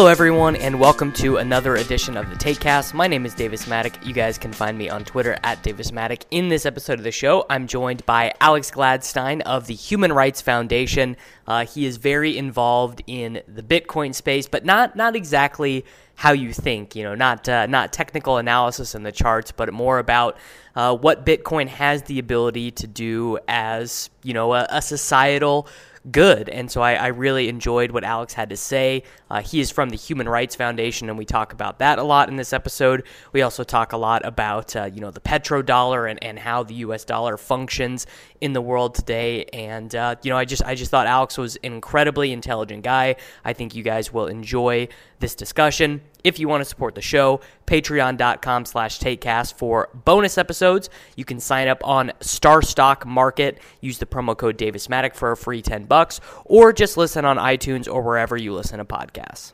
Hello, everyone, and welcome to another edition of the Takecast. My name is Davis Mattek. You guys can find me on Twitter at Davis Mattek. In this episode of the show, I'm joined by Alex Gladstein of the Human Rights Foundation. Uh, he is very involved in the Bitcoin space, but not not exactly how you think. You know, not uh, not technical analysis in the charts, but more about uh, what Bitcoin has the ability to do as you know a, a societal good. And so I, I, really enjoyed what Alex had to say. Uh, he is from the Human Rights Foundation, and we talk about that a lot in this episode. We also talk a lot about uh, you know the petrodollar and, and how the U.S. dollar functions in the world today. And uh, you know I just I just thought Alex was an incredibly intelligent guy. I think you guys will enjoy this discussion. If you want to support the show, patreon.com slash takecast for bonus episodes. You can sign up on Star Stock Market. Use the promo code Davis Mattek for a free 10 bucks, or just listen on iTunes or wherever you listen to podcasts.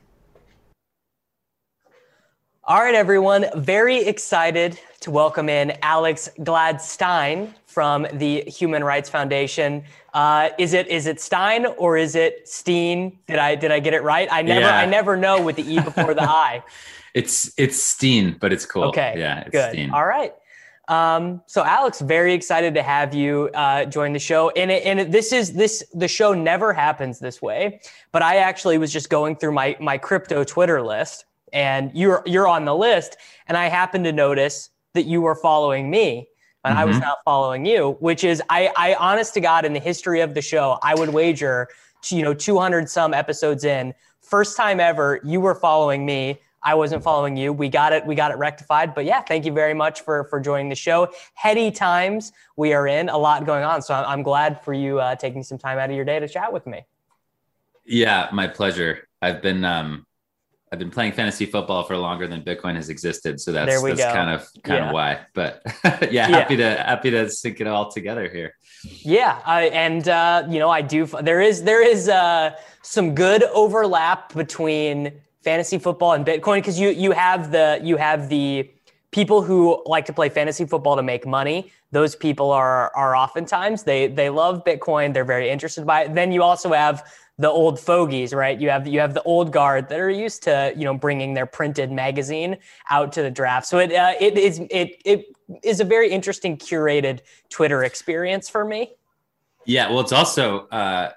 All right, everyone. Very excited to welcome in Alex Gladstein from the Human Rights Foundation. Uh, is it is it Stein or is it Steen? Did I did I get it right? I never yeah. I never know with the e before the i. It's it's Steen, but it's cool. Okay, yeah, good. Steen. All right. Um, so Alex, very excited to have you uh, join the show. And it, and it, this is this the show never happens this way, but I actually was just going through my my crypto Twitter list, and you're you're on the list, and I happened to notice that you were following me and mm-hmm. I was mm-hmm. not following you, which is I, I honest to God in the history of the show, I would wager, to, you know, 200 some episodes in, first time ever, you were following me. I wasn't following you. We got it. We got it rectified. But yeah, thank you very much for for joining the show. Heady times we are in. A lot going on. So I'm, I'm glad for you uh, taking some time out of your day to chat with me. Yeah, my pleasure. I've been um, I've been playing fantasy football for longer than Bitcoin has existed, so that's that's go. kind of kind yeah. of why. But yeah, happy yeah. to happy to sync it all together here. Yeah, I, and uh, you know, I do. There is there is uh, some good overlap between fantasy football and Bitcoin because you you have the you have the people who like to play fantasy football to make money. Those people are are oftentimes they they love Bitcoin. They're very interested by it. Then you also have the old fogies, right? You have you have the old guard that are used to you know bringing their printed magazine out to the draft. So it uh, it is it it is a very interesting curated Twitter experience for me. Yeah, well, it's also uh,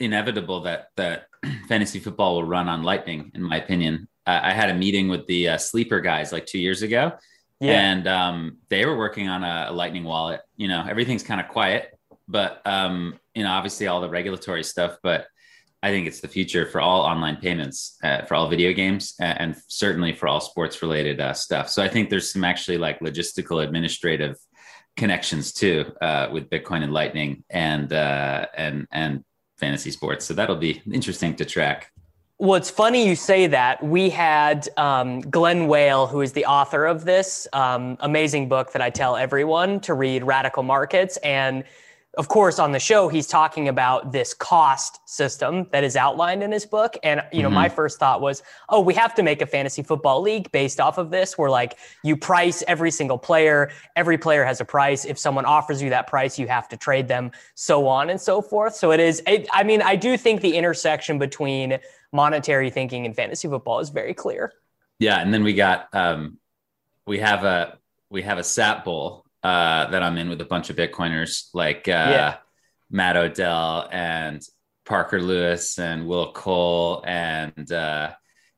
inevitable that that fantasy football will run on Lightning, in my opinion. Uh, I had a meeting with the uh, sleeper guys like two years ago, yeah. and um, they were working on a, a Lightning wallet. You know, everything's kind of quiet but um, you know, obviously all the regulatory stuff, but I think it's the future for all online payments, uh, for all video games, uh, and certainly for all sports related uh, stuff. So I think there's some actually like logistical administrative connections too uh, with Bitcoin and Lightning and uh, and and fantasy sports. So that'll be interesting to track. Well, it's funny you say that. We had um, Glen Weyl, who is the author of this um, amazing book that I tell everyone to read, Radical Markets, and of course, on the show, he's talking about this cost system that is outlined in his book. And, you know, mm-hmm. my first thought was, oh, we have to make a fantasy football league based off of this, where like you price every single player, every player has a price. If someone offers you that price, you have to trade them, so on and so forth. So it is, it, I mean, I do think the intersection between monetary thinking and fantasy football is very clear. Yeah. And then we got, um, we have a, we have a Sat Bowl uh, that I'm in with a bunch of Bitcoiners like uh, yeah. Matt Odell and Parker Lewis and Will Cole and uh,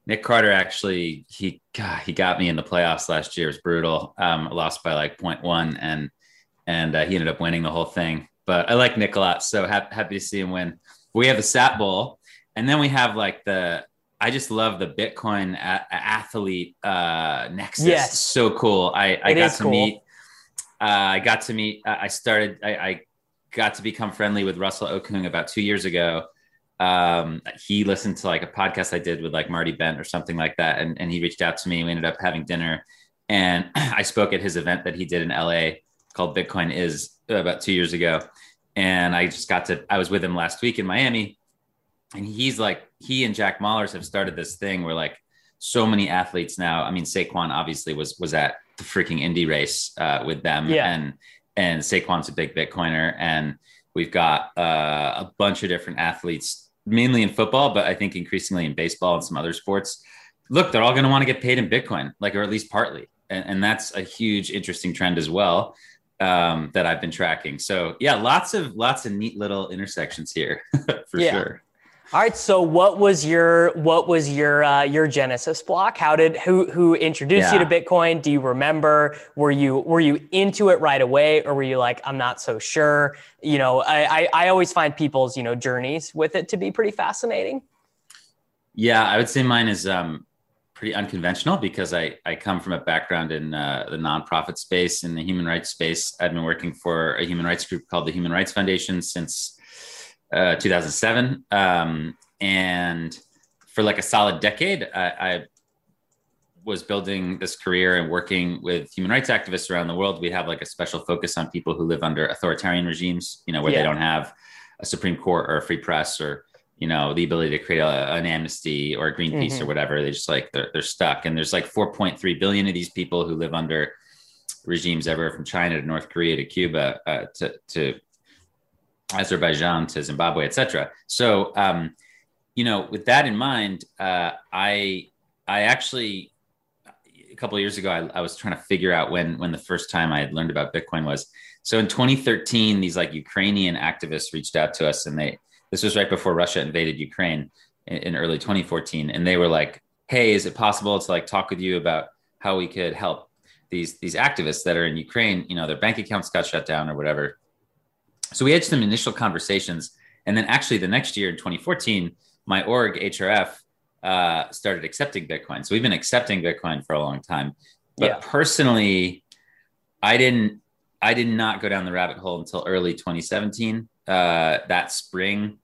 Nick Carter. Actually, he God, he got me in the playoffs last year. It was brutal. Um, I lost by like 0.1 and and uh, he ended up winning the whole thing. But I like Nick a lot, so ha- happy to see him win. We have the Sat Bowl, and then we have like the I just love the Bitcoin a- athlete uh, nexus. Yes. so cool. I, I It got to cool. meet. Uh, I got to meet. I started. I, I got to become friendly with Russell Okung about two years ago. Um, he listened to like a podcast I did with like Marty Bent or something like that, and, and he reached out to me. We ended up having dinner, and I spoke at his event that he did in LA called Bitcoin Is about two years ago, and I just got to. I was with him last week in Miami, and he's like he and Jack Mallers have started this thing where like so many athletes now. I mean, Saquon obviously was was at the freaking indie race uh, with them, Yeah. and and Saquon's a big Bitcoiner, and we've got uh, a bunch of different athletes, mainly in football, but I think increasingly in baseball and some other sports. Look, they're all going to want to get paid in Bitcoin, like or at least partly, and, and that's a huge, interesting trend as well um, that I've been tracking. So yeah, lots of lots of neat little intersections here for Yeah. sure. All right. So what was your what was your uh, your Genesis block? How did who who introduced you to Bitcoin? Do you remember? Were you were you into it right away, or were you like I'm not so sure? You know, I I, I always find people's you know journeys with it to be pretty fascinating. Yeah, I would say mine is um, pretty unconventional because I, I come from a background in uh, the nonprofit space, in the human rights space. I've been working for a human rights group called the Human Rights Foundation since uh, 2007. Um, and for like a solid decade, I, I was building this career and working with human rights activists around the world. We have like a special focus on people who live under authoritarian regimes, you know, where Yeah. they don't have a Supreme Court or a free press or you know the ability to create a, an amnesty or a Greenpeace or Mhm. whatever. They just like they're they're stuck. And there's like 4.3 billion of these people who live under regimes everywhere from China to North Korea to Cuba uh, to to Azerbaijan to Zimbabwe, etc. So, um, you know, with that in mind, uh, I I actually a couple years ago I, I was trying to figure out when when the first time I had learned about Bitcoin was. So in 2013, these like Ukrainian activists reached out to us, and they this was right before Russia invaded Ukraine in, in early 2014, and they were like, "Hey, is it possible to like talk with you about how we could help these these activists that are in Ukraine? You know, their bank accounts got shut down or whatever." So we had some initial conversations, and then actually the next year in 2014, my org HRF uh, started accepting Bitcoin. So we've been accepting Bitcoin for a long time. But Yeah. personally, I didn't. I did not go down the rabbit hole until early 2017. Uh, that spring,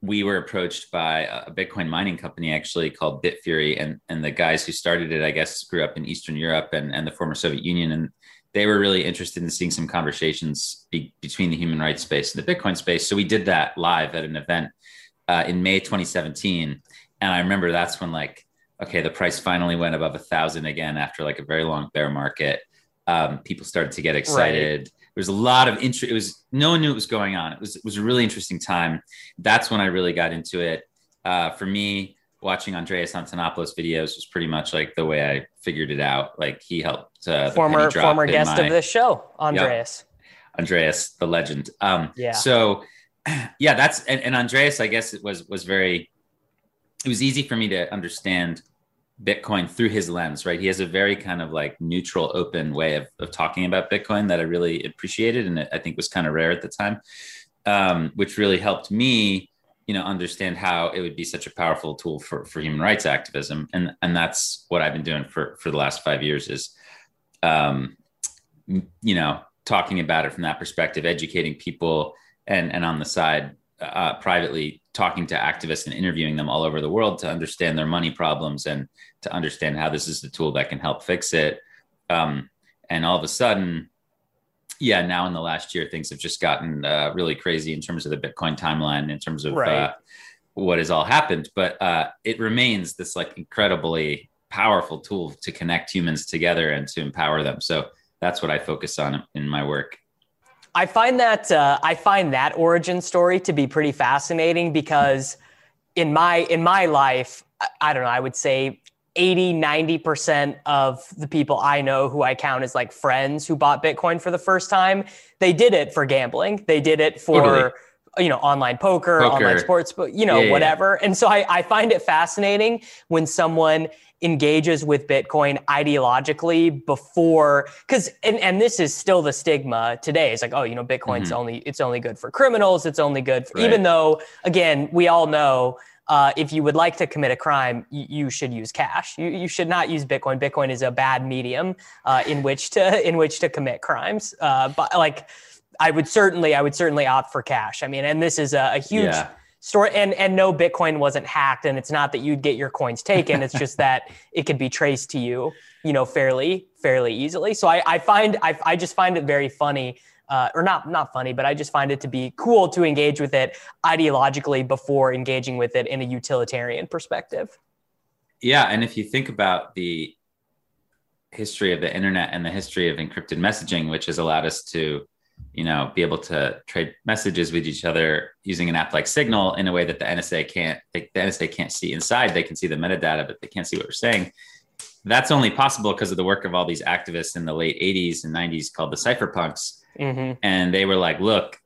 we were approached by a Bitcoin mining company actually called Bitfury, and and the guys who started it, I guess, grew up in Eastern Europe and and the former Soviet Union, and they were really interested in seeing some conversations be, between the human rights space and the Bitcoin space. So we did that live at an event uh, in May 2017, and I remember that's when like okay, the price finally went above a thousand again after like a very long bear market. Um, people started to get excited. There was a lot of interest. It was no one knew what was going on. It was it was a really interesting time. That's when I really got into it. Uh, for me, watching Andreas Antonopoulos videos was pretty much like the way I figured it out. Like he helped uh, the former former guest my- of this show, Andreas. Andreas, the legend. Um, Yeah. So, yeah, that's and, and Andreas. I guess it was was very. It was easy for me to understand Bitcoin through his lens, right? He has a very kind of like neutral, open way of, of talking about Bitcoin that I really appreciated, and I think was kind of rare at the time, um, which really helped me, you know, understand how it would be such a powerful tool for for human rights activism, and and that's what I've been doing for for the last five years is, um, you know, talking about it from that perspective, educating people, and and on the side, uh, privately talking to activists and interviewing them all over the world to understand their money problems and to understand how this is the tool that can help fix it. Um, and all of a sudden, yeah, now in the last year, things have just gotten uh, really crazy in terms of the Bitcoin timeline, in terms of Right. uh, what has all happened. But uh, it remains this like incredibly powerful tool to connect humans together and to empower them. So that's what I focus on in my work. I find that uh, I find that origin story to be pretty fascinating because in my in my life, I, I don't know, I would say 80, 90% of the people I know who I count as like friends who bought Bitcoin for the first time, they did it for gambling. They did it for Totally. you know, online poker, Poker. online sports, but you know, Yeah, yeah, whatever. And so I, I find it fascinating when someone engages with Bitcoin ideologically before because and, and this is still the stigma today. It's like, oh, you know, Bitcoin's Mhm. only it's only good for criminals, it's only good for Right. even though again, we all know uh, if you would like to commit a crime, you, you should use cash. You, you should not use Bitcoin. Bitcoin is a bad medium uh, in which to in which to commit crimes. Uh, but like, I would certainly I would certainly opt for cash. I mean, and this is a, a huge. Yeah. Story and and no Bitcoin wasn't hacked, and it's not that you'd get your coins taken. It's just that it could be traced to you, you know, fairly fairly easily. So I, I find I, I just find it very funny uh, or not not funny, but I just find it to be cool to engage with it ideologically before engaging with it in a utilitarian perspective. Yeah, and if you think about the history of the internet and the history of encrypted messaging, which has allowed us to, you know, be able to trade messages with each other using an app like Signal in a way that the NSA can't. The NSA can't see inside. They can see the metadata, but they can't see what we're saying. That's only possible because of the work of all these activists in the late 80s and 90s called the cypherpunks Mm-hmm. And they were like, look,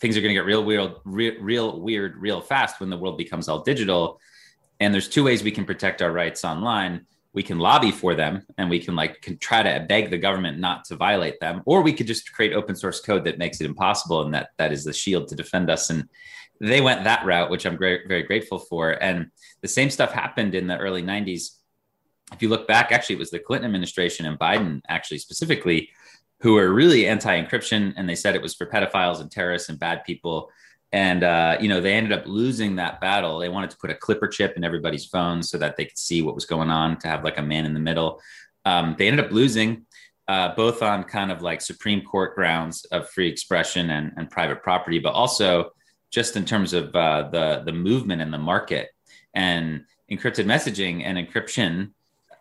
things are going to get real weird, real, real weird, real fast when the world becomes all digital. And there's two ways we can protect our rights online. We can lobby for them and we can like can try to beg the government not to violate them, or we could just create open source code that makes it impossible. And that that is the shield to defend us. And they went that route, which I'm very, very grateful for. And the same stuff happened in the early 90s. If you look back, actually, it was the Clinton administration and Biden actually specifically who were really anti-encryption, and they said it was for pedophiles and terrorists and bad people. And uh, you know, they ended up losing that battle. They wanted to put a clipper chip in everybody's phone so that they could see what was going on, to have like a man in the middle. Um, they ended up losing, uh, both on kind of like Supreme Court grounds of free expression and, and private property, but also just in terms of uh, the the movement and the market and encrypted messaging and encryption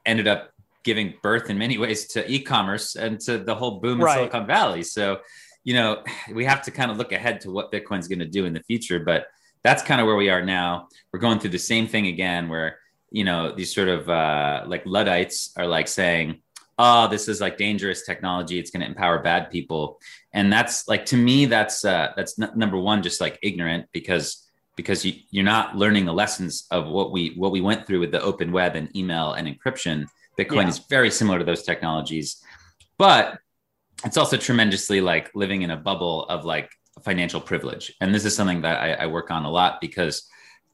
ended up giving birth in many ways to e-commerce and to the whole boom in right. Silicon Valley. So, you know, we have to kind of look ahead to what Bitcoin's going to do in the future, but that's kind of where we are now. We're going through the same thing again, where you know these sort of uh, like luddites are like saying, "Oh, this is like dangerous technology. It's going to empower bad people," and that's like to me, that's uh, that's n- number one, just like ignorant because because you, you're not learning the lessons of what we what we went through with the open web and email and encryption Bitcoin yeah. is very similar to those technologies, but it's also tremendously like living in a bubble of like financial privilege. And this is something that I, I work on a lot because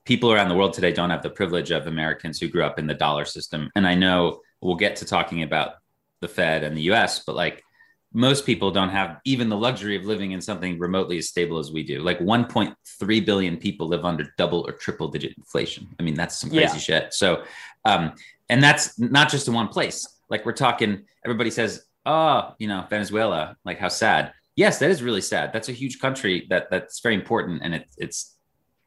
people around the world today don't have the privilege of Americans who grew up in the dollar system. And I know we'll get to talking about the Fed and the US, but like most people don't have even the luxury of living in something remotely as stable as we do. Like 1.3 billion people live under double or triple digit inflation. I mean, that's some crazy yeah. shit. So, um, and that's not just in one place. Like we're talking, everybody says, "Oh, you know, Venezuela, like how sad." Yes, that is really sad. That's a huge country that that's very important, and it, it's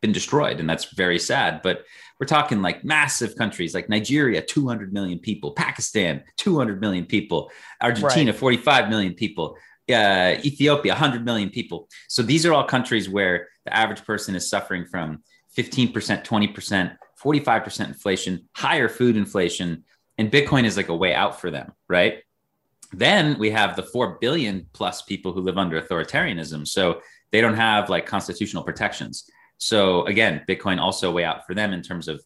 been destroyed, and that's very sad. But we're talking like massive countries like Nigeria, 200 million people, Pakistan, 200 million people, Argentina, right. 45 million people, uh, Ethiopia, 100 million people. So these are all countries where the average person is suffering from 15%, 20%, 45% inflation, higher food inflation, and Bitcoin is like a way out for them, right? Then we have the 4 billion plus people who live under authoritarianism. So they don't have like constitutional protections. So again, Bitcoin also a way out for them in terms of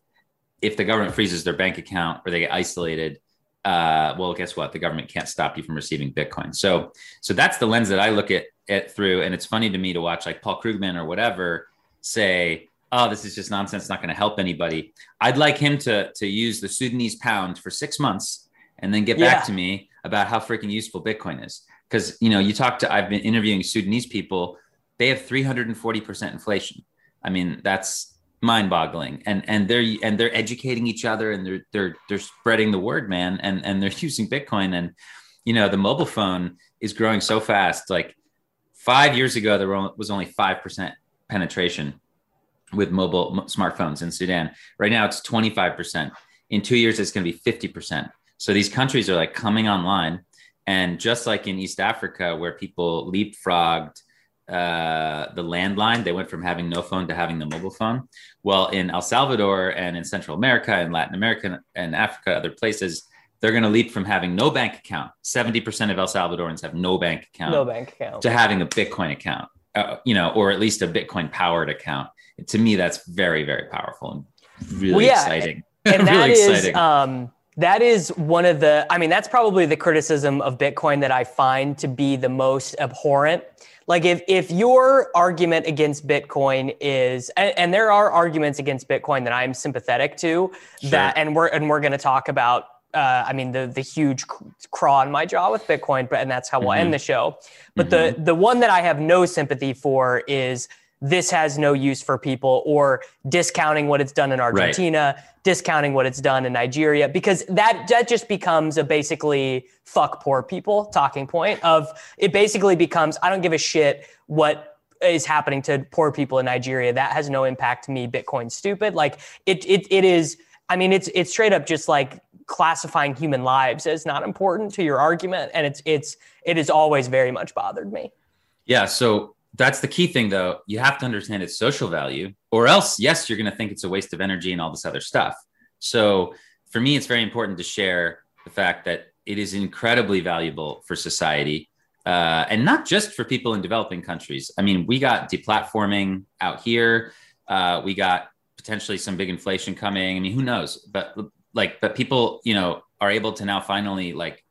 if the government freezes their bank account or they get isolated, uh, well, guess what? The government can't stop you from receiving Bitcoin. So, so that's the lens that I look at it through. And it's funny to me to watch like Paul Krugman or whatever say, oh, this is just nonsense, not going to help anybody. I'd like him to to use the Sudanese pound for six months and then get yeah. back to me about how freaking useful Bitcoin is. Because you know, you talk to I've been interviewing Sudanese people, they have 340% inflation. I mean, that's mind-boggling. And and they're and they're educating each other and they're they're they're spreading the word, man. And and they're using Bitcoin. And you know, the mobile phone is growing so fast. Like five years ago, there was only five percent penetration with mobile smartphones in Sudan. Right now, it's 25%. In two years, it's going to be 50%. So these countries are like coming online. And just like in East Africa, where people leapfrogged uh, the landline, they went from having no phone to having the mobile phone. Well, in El Salvador and in Central America and Latin America and Africa, other places, they're going to leap from having no bank account. 70% of El Salvadorans have no bank account. No bank account. To having a Bitcoin account, uh, you know, or at least a Bitcoin powered account to me that's very very powerful and really well, yeah, exciting and that really is, exciting. Um, that is one of the i mean that's probably the criticism of bitcoin that i find to be the most abhorrent Like if if your argument against Bitcoin is and, and there are arguments against Bitcoin that I'm sympathetic to sure. that and we're and we're going to talk about uh, I mean the the huge craw in my jaw with Bitcoin, but and that's how we'll mm-hmm. end the show. But mm-hmm. the the one that I have no sympathy for is this has no use for people or discounting what it's done in Argentina, right. discounting what it's done in Nigeria, because that that just becomes a basically fuck poor people talking point of it basically becomes I don't give a shit what is happening to poor people in Nigeria. That has no impact to me. Bitcoin stupid. Like it it it is I mean it's it's straight up just like classifying human lives as not important to your argument. And it's it's it has always very much bothered me. Yeah. So that's the key thing though. You have to understand its social value, or else, yes, you're gonna think it's a waste of energy and all this other stuff. So for me, it's very important to share the fact that it is incredibly valuable for society. Uh, and not just for people in developing countries. I mean, we got deplatforming out here. Uh, we got potentially some big inflation coming. I mean, who knows? But like but people you know are able to now finally like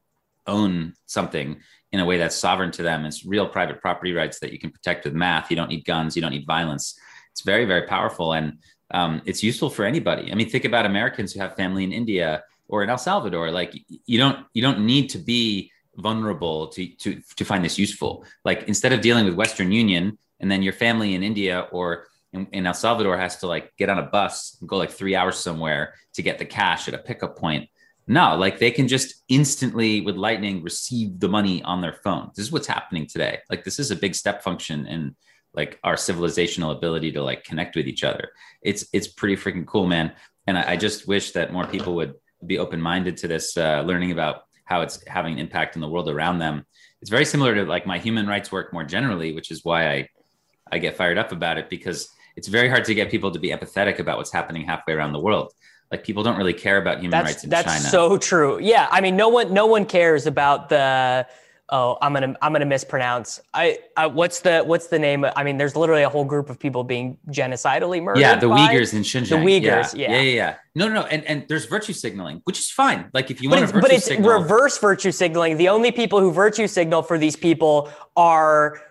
own something in a way that's sovereign to them. It's real private property rights that you can protect with math. You don't need guns. You don't need violence. It's very very powerful. And um, it's useful for anybody. I mean think about americans who have family in india or in el salvador. Like you don't you don't need to be vulnerable to to to find this useful. Like instead of dealing with western union and then your family in india or in, in El Salvador has to like get on a bus and go like three hours somewhere to get the cash at a pickup point. No, like they can just instantly with Lightning receive the money on their phone. This is what's happening today. Like this is a big step function in like our civilizational ability to like connect with each other. It's it's pretty freaking cool, man. And I, I just wish that more people would be open minded to this, uh, learning about how it's having an impact in the world around them. It's very similar to like my human rights work more generally, which is why I I get fired up about it because it's very hard to get people to be empathetic about what's happening halfway around the world. Like people don't really care about human that's, rights in that's China. That's so true. Yeah, I mean, no one, no one cares about the. Oh, I'm gonna, I'm gonna mispronounce. I, I, what's the, what's the name? I mean, there's literally a whole group of people being genocidally murdered. Yeah, the Uyghurs in Xinjiang. The Uyghurs. Yeah. Yeah. yeah, yeah, yeah. No, no, no. And and there's virtue signaling, which is fine. Like if you want to, but it's signal, reverse virtue signaling. The only people who virtue signal for these people are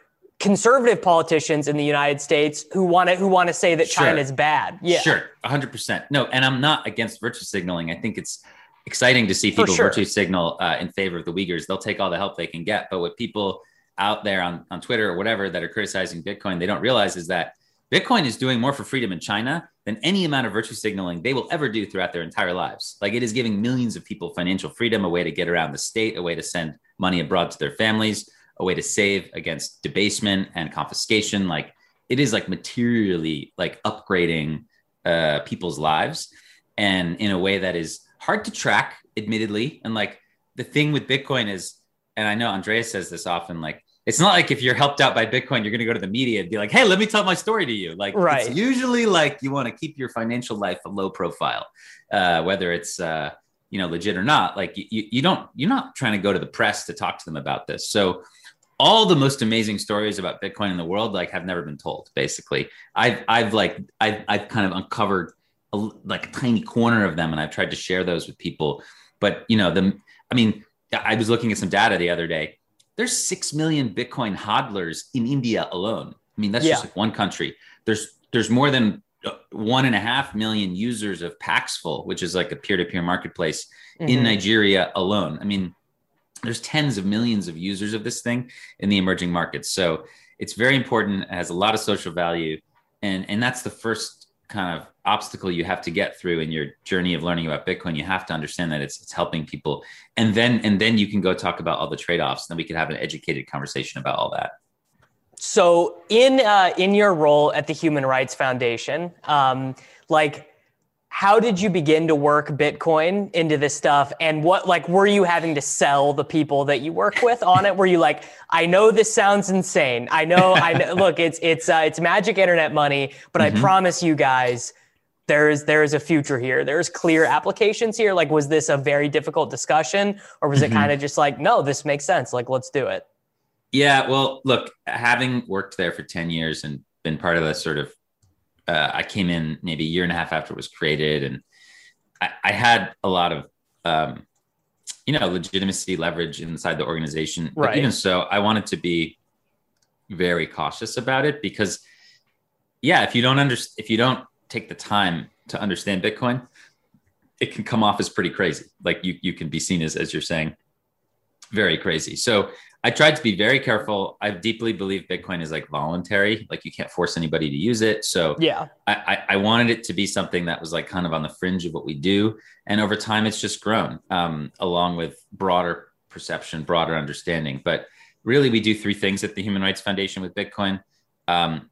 conservative politicians in the United States who want to who want to say that sure. China is bad. Yeah, sure, hundred percent. No, and I'm not against virtue signaling. I think it's exciting to see people sure. virtue signal uh, in favor of the Uyghurs. They'll take all the help they can get. But what people out there on on Twitter or whatever that are criticizing Bitcoin, they don't realize is that Bitcoin is doing more for freedom in China than any amount of virtue signaling they will ever do throughout their entire lives. Like it is giving millions of people financial freedom, a way to get around the state, a way to send money abroad to their families a way to save against debasement and confiscation. Like it is like materially like upgrading uh, people's lives and in a way that is hard to track, admittedly. And like the thing with Bitcoin is, and I know Andrea says this often, like it's not like if you're helped out by Bitcoin, you're going to go to the media and be like, "Hey, let me tell my story to you." Like, right. it's usually like you want to keep your financial life a low profile, uh, whether it's uh, you know legit or not. Like, you, you don't you're not trying to go to the press to talk to them about this. So all the most amazing stories about Bitcoin in the world like have never been told. Basically, I've I've like I've I've kind of uncovered a, like a tiny corner of them, and I've tried to share those with people. But you know, the I mean, I was looking at some data the other day. There's six million Bitcoin hodlers in India alone. I mean, that's yeah. just like one country. There's there's more than uh, one and a half million users of Paxful, which is like a peer-to-peer marketplace mm-hmm. in Nigeria alone. I mean, there's tens of millions of users of this thing in the emerging markets. So it's very important. It has a lot of social value, and and that's the first kind of obstacle you have to get through in your journey of learning about Bitcoin. You have to understand that it's it's helping people, and then and then you can go talk about all the trade offs. Then we can have an educated conversation about all that. So in uh, in your role at the Human Rights Foundation, um, like how did you begin to work Bitcoin into this stuff? And what, like, were you having to sell the people that you work with on it? Were you like, I know this sounds insane. I know, I know, look, it's, it's, uh, it's magic internet money, but mm-hmm. I promise you guys, there's, there's a future here. There's clear applications here. Like, was this a very difficult discussion or was mm-hmm. it kind of just like, no, this makes sense. Like, let's do it. Yeah. Well, look, having worked there for 10 years and been part of the sort of uh, I came in maybe a year and a half after it was created, and I, I had a lot of um, you know legitimacy leverage inside the organization. Right. But even so, I wanted to be very cautious about it because yeah, if you don't understand, if you don't take the time to understand Bitcoin, it can come off as pretty crazy. Like you, you can be seen as, as you're saying, very crazy. So I tried to be very careful. I deeply believe Bitcoin is like voluntary, like you can't force anybody to use it. So yeah, I, I, I wanted it to be something that was like kind of on the fringe of what we do, and over time, it's just grown um, along with broader perception, broader understanding. But really, we do three things at the Human Rights Foundation with Bitcoin. Um,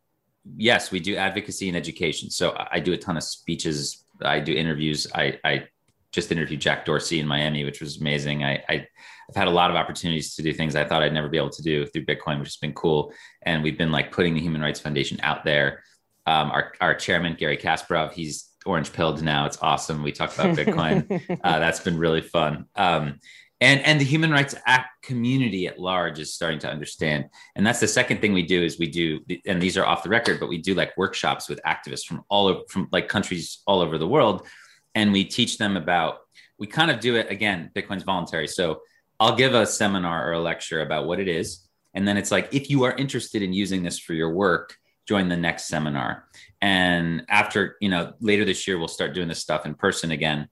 yes, we do advocacy and education. So I do a ton of speeches. I do interviews. I, I just interviewed Jack Dorsey in Miami, which was amazing. I, I I've had a lot of opportunities to do things I thought I'd never be able to do through Bitcoin, which has been cool. And we've been like putting the Human Rights Foundation out there. Um, our, our chairman, Garry Kasparov, he's orange pilled now. It's awesome. We talk about Bitcoin. uh, that's been really fun. Um, and, and the Human Rights Act community at large is starting to understand. And that's the second thing we do is we do, and these are off the record, but we do like workshops with activists from all over, from like countries all over the world. And we teach them about, we kind of do it again, Bitcoin's voluntary. So I'll give a seminar or a lecture about what it is. And then it's like, if you are interested in using this for your work, join the next seminar. And after, you know, later this year, we'll start doing this stuff in person again.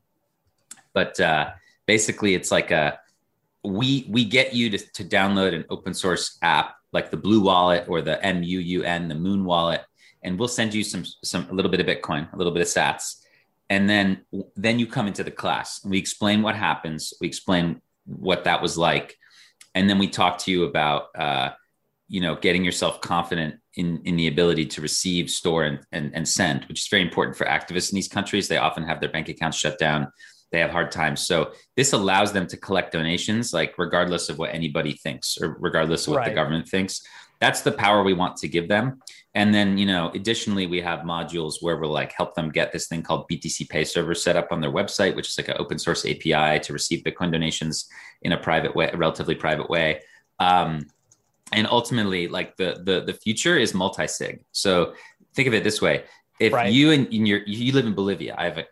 But uh, basically, it's like a, we we get you to, to download an open source app like the Blue Wallet or the MUUN, the Moon Wallet, and we'll send you some some a little bit of Bitcoin, a little bit of Sats, and then then you come into the class and we explain what happens. We explain what that was like. And then we talk to you about, uh, you know, getting yourself confident in, in the ability to receive, store, and, and, and send, which is very important for activists in these countries. They often have their bank accounts shut down. They have hard times. So this allows them to collect donations, like regardless of what anybody thinks or regardless of what right. the government thinks. That's the power we want to give them. And then, you know, additionally, we have modules where we'll like help them get this thing called BTC Pay server set up on their website, which is like an open source API to receive Bitcoin donations in a private way, a relatively private way. Um, and ultimately, like the the the future is multi-sig. So think of it this way: if right. you and in your you live in Bolivia, I have an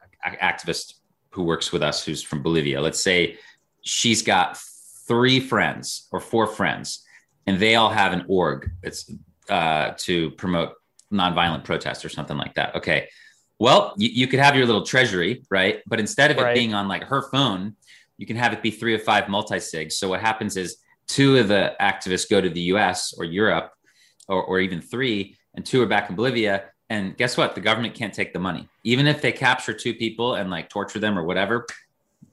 activist who works with us who's from Bolivia. Let's say she's got three friends or four friends, and they all have an org. It's uh, to promote nonviolent protest or something like that. Okay. Well, you, you could have your little treasury, right? But instead of right. it being on like her phone, you can have it be three or five multi sigs. So what happens is two of the activists go to the US or Europe or, or even three, and two are back in Bolivia. And guess what? The government can't take the money. Even if they capture two people and like torture them or whatever,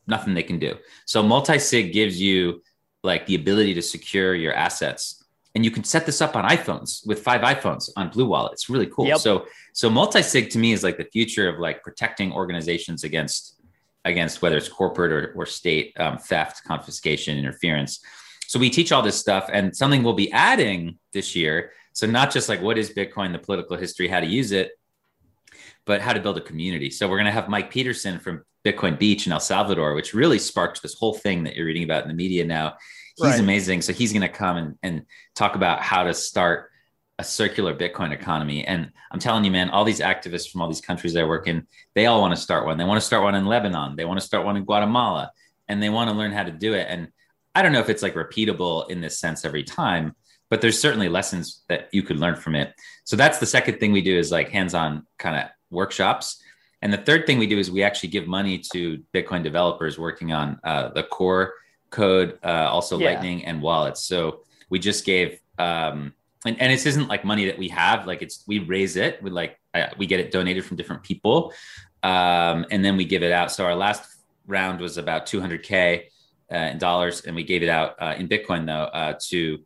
nothing they can do. So multi sig gives you like the ability to secure your assets and you can set this up on iPhones with five iPhones on Blue Wallet. It's really cool. Yep. So so multi-sig to me is like the future of like protecting organizations against against whether it's corporate or, or state um, theft, confiscation, interference. So we teach all this stuff, and something we'll be adding this year. So not just like what is Bitcoin, the political history, how to use it, but how to build a community. So we're going to have Mike Peterson from Bitcoin Beach in El Salvador, which really sparked this whole thing that you're reading about in the media now he's right. amazing. So he's going to come and, and talk about how to start a circular Bitcoin economy. And I'm telling you, man, all these activists from all these countries I work in, they all want to start one. They want to start one in Lebanon. They want to start one in Guatemala and they want to learn how to do it. And I don't know if it's like repeatable in this sense every time, but there's certainly lessons that you could learn from it. So that's the second thing we do is like hands-on kind of workshops. And the third thing we do is we actually give money to Bitcoin developers working on uh, the core code, uh, also yeah. Lightning and wallets. So we just gave, um, and, and this isn't like money that we have, like it's, we raise it with like, uh, we get it donated from different people. Um, and then we give it out. So our last round was about 200K uh, in dollars. And we gave it out uh, in Bitcoin though, uh, to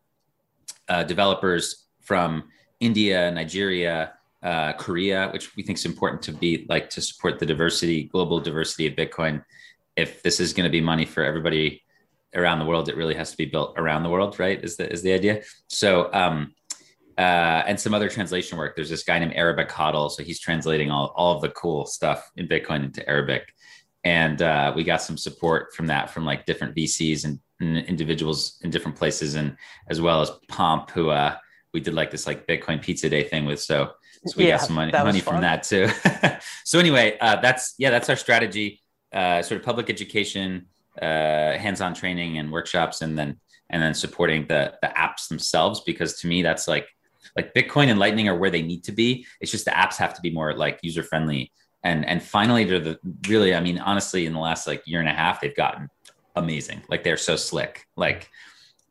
uh, developers from India, Nigeria, uh, Korea, which we think is important to be like to support the diversity, global diversity of Bitcoin. If this is going to be money for everybody around the world, it really has to be built around the world, right? Is the is the idea? So um, uh, and some other translation work. There's this guy named Arabic Hodl, so he's translating all all of the cool stuff in Bitcoin into Arabic, and uh, we got some support from that from like different VCs and, and, individuals in different places, and as well as Pomp, who uh, we did like this like Bitcoin Pizza Day thing with. So so we yeah, got some money money from that too. so anyway, uh, that's yeah, that's our strategy. Uh, sort of public education uh, hands-on training and workshops, and then and then supporting the the apps themselves. Because to me, that's like like Bitcoin and Lightning are where they need to be. It's just the apps have to be more like user friendly. And and finally, they're the really, I mean, honestly, in the last like year and a half, they've gotten amazing. Like they're so slick. Like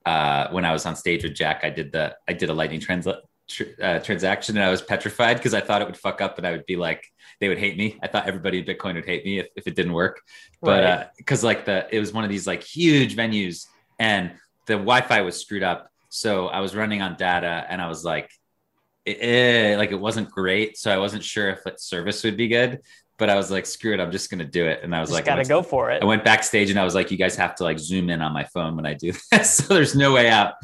uh, when I was on stage with Jack, I did the I did a Lightning translate tr- uh, transaction and I was petrified because I thought it would fuck up and I would be like, they would hate me. I thought everybody in Bitcoin would hate me if, if it didn't work. But right. uh, cause like the, it was one of these like huge venues and the Wi-Fi was screwed up. So I was running on data and I was like, it, it, like it wasn't great. So I wasn't sure if its service would be good but I was like, screw it, I'm just gonna do it. And I was just like, gotta go for it. I went backstage and I was like, you guys have to like zoom in on my phone when I do this. so there's no way out.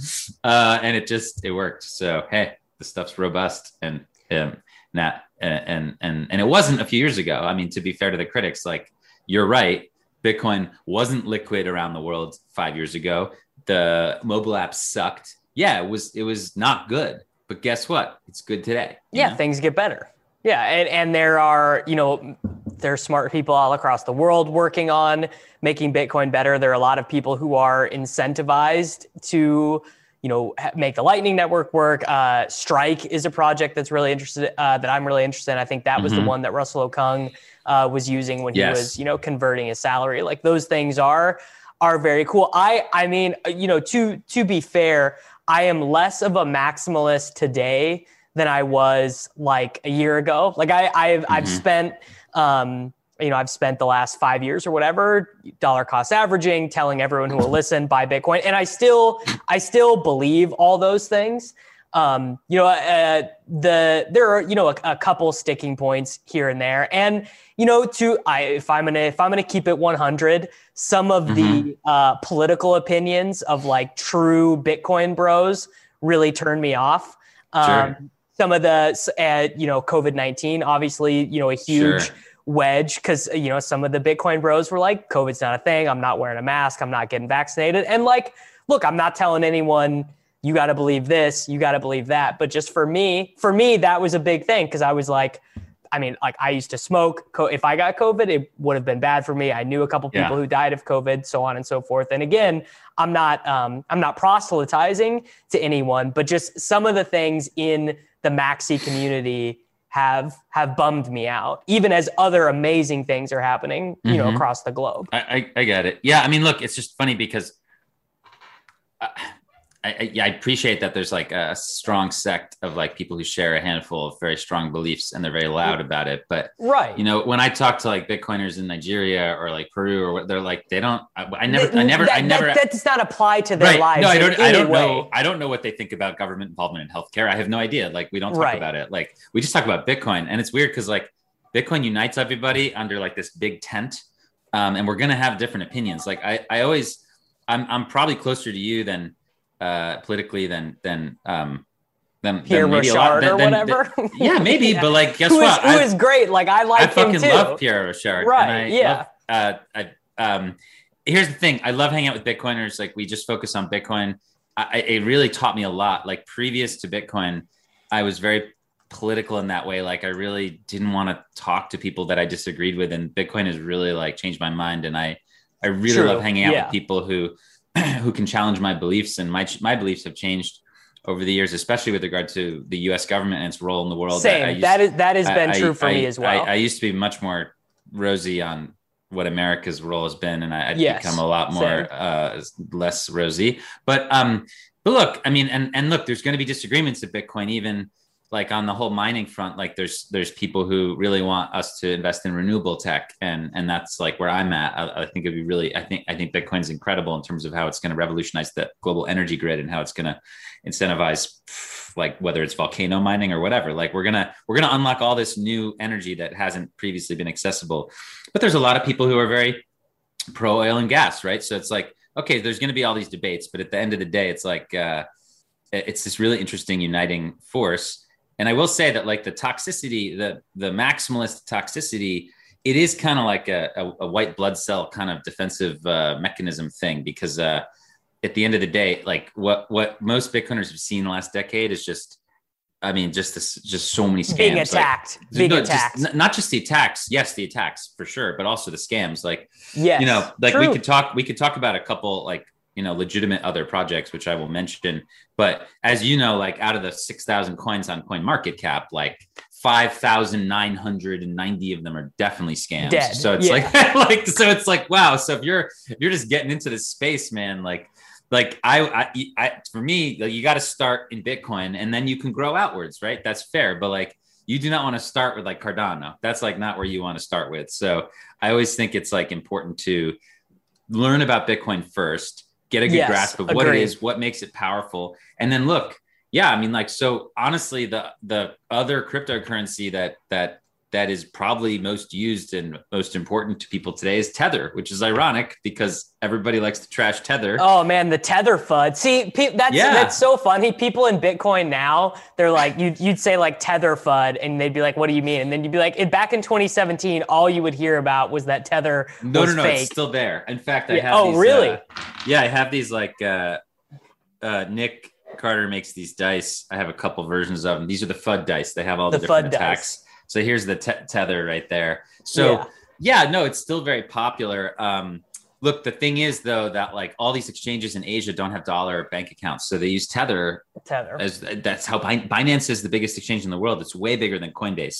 Uh, and it just it worked. So hey, the stuff's robust and um, not and and and it wasn't a few years ago. I mean, to be fair to the critics, like you're right, Bitcoin wasn't liquid around the world five years ago. The mobile app sucked. Yeah, it was it was not good. But guess what? It's good today. Yeah, know? things get better. Yeah, and, and there are, you know, there are smart people all across the world working on making Bitcoin better. There are a lot of people who are incentivized to you know make the lightning network work uh, strike is a project that's really interested uh, that i'm really interested in i think that was mm-hmm. the one that russell okung uh, was using when yes. he was you know converting his salary like those things are are very cool i i mean you know to to be fair i am less of a maximalist today than i was like a year ago like i i've mm-hmm. i've spent um you know, I've spent the last five years or whatever dollar cost averaging, telling everyone who will listen buy Bitcoin, and I still, I still believe all those things. Um, you know, uh, the there are you know a, a, couple sticking points here and there, and you know, to I if I'm gonna if I'm gonna keep it 100, some of mm-hmm. the uh, political opinions of like true Bitcoin bros really turn me off. Um, sure. Some of the uh, you know COVID 19, obviously, you know, a huge. Sure wedge because you know some of the bitcoin bros were like covid's not a thing. I'm not wearing a mask. I'm not getting vaccinated. And like look i'm not telling anyone you got to believe this. You got to believe that. But just for me for me that was a big thing because i was like i mean like i used to smoke. If i got covid it would have been bad for me. I knew a couple people yeah. who died of covid so on and so forth. And again i'm not um, i'm not proselytizing to anyone but just some of the things in the maxi community have have bummed me out, even as other amazing things are happening, you mm-hmm. know, across the globe. I, I, I, get it. Yeah, I mean, look, it's just funny because uh, I, I, yeah, I appreciate that there's like a strong sect of like people who share a handful of very strong beliefs and they're very loud about it. But right, you know, when I talk to like Bitcoiners in Nigeria or like Peru or what, they're like, they don't. I, I never, I never, that, I never. That, that, does not apply to their right. lives. No, I don't. I don't way. know. I don't know what they think about government involvement in healthcare. I have no idea. Like, we don't talk right. about it. Like, we just talk about Bitcoin, and it's weird because like Bitcoin unites everybody under like this big tent, um, and we're gonna have different opinions. Like, I, I always, I'm, I'm probably closer to you than uh, politically than than um, than, Pierre than Rochard lot, than, or whatever. Than, yeah, maybe, yeah. but like, guess who what? Is, who I, is great? Like, I like I fucking too. love Pierre Rochard. Right? yeah. Love, uh, I, um, here's the thing: I love hanging out with Bitcoiners. Like, we just focus on Bitcoin. I, it really taught me a lot. Like previous to Bitcoin, I was very political in that way. Like I really didn't want to talk to people that I disagreed with, and Bitcoin has really like changed my mind. And I, I really True. love hanging out yeah. with people who who can challenge my beliefs and my my beliefs have changed over the years, especially with regard to the U.S. government and its role in the world. Same. Used, that is that has been I, true for I, me as well. I, used to be much more rosy on what America's role has been, and I, have yes, become a lot more uh, less rosy. But um, but look, I mean, and and look, there's going to be disagreements at Bitcoin, even like on the whole mining front like there's there's people who really want us to invest in renewable tech and and that's like where i'm at. I, I think it'd be really i think i think bitcoin's incredible in terms of how it's going to revolutionize the global energy grid and how it's going to incentivize like whether it's volcano mining or whatever. Like we're gonna we're gonna unlock all this new energy that hasn't previously been accessible. But there's a lot of people who are very pro oil and gas right? So it's like okay there's going to be all these debates but at the end of the day it's like uh, it's this really interesting uniting force and I will say that like the toxicity, the the maximalist toxicity, it is kind of like a, a, a, white blood cell kind of defensive uh, mechanism thing because uh, at the end of the day, like what what most Bitcoiners have seen the last decade is just, I mean, just this, just so many scams. Being attacked, like, being no, attacked. Just, not just the attacks, yes, the attacks for sure, but also the scams. Like, yes, you know, like true. we could talk, we could talk about a couple like you know legitimate other projects which i will mention. But as you know like out of the 6000 coins on coin market cap like 5990 of them are definitely scams. Dead. so it's Yeah. like like so it's like wow. So if you're if you're just getting into this space man like like I, I, I for me like you got to start in bitcoin and then you can grow outwards right? That's fair. But like you do not want to start with like cardano. That's like not where you want to start with. So i always think it's like important to learn about bitcoin first get a good Yes, grasp of what it agreed. is what makes it powerful and then look yeah i mean like so honestly the the other cryptocurrency that that that is probably most used and most important to people today is tether which is ironic because everybody likes to trash tether Oh man, the tether fud. See, pe- that's Yeah. that's so funny. People in Bitcoin now, they're like, you'd, you'd say like tether fud, and they'd be like, "What do you mean?" And then you'd be like, "It back in 2017, all you would hear about was that tether no no no fake." it's still there in fact i have Oh, these, really? uh, yeah i have these like uh uh nick carter makes these dice i have a couple versions of them these are the fud dice they have all the, The different FUD dice. So here's the te- tether right there so Yeah. yeah. no it's still very popular um look the thing is though that like all these exchanges in asia don't have dollar bank accounts so they use tether tether. as that's how Bin- Binance is the biggest exchange in the world. It's way bigger than Coinbase,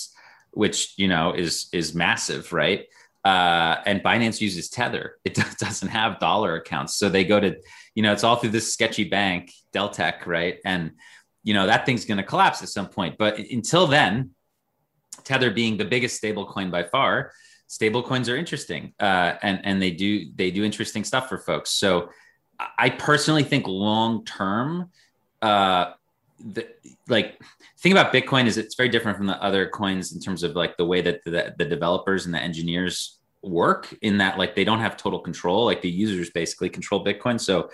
which you know is is massive, right? Uh, and Binance uses Tether. It do- doesn't have dollar accounts, so they go to you know it's all through this sketchy bank, Deltec, right? And you know that thing's going to collapse at some point. But until then, Tether being the biggest stable coin by far, stable coins are interesting, uh, and and they do they do interesting stuff for folks. So I personally think long term uh the, like thing about bitcoin is it's very different from the other coins in terms of like the way that the, the developers and the engineers work in that like they don't have total control like the users basically control bitcoin so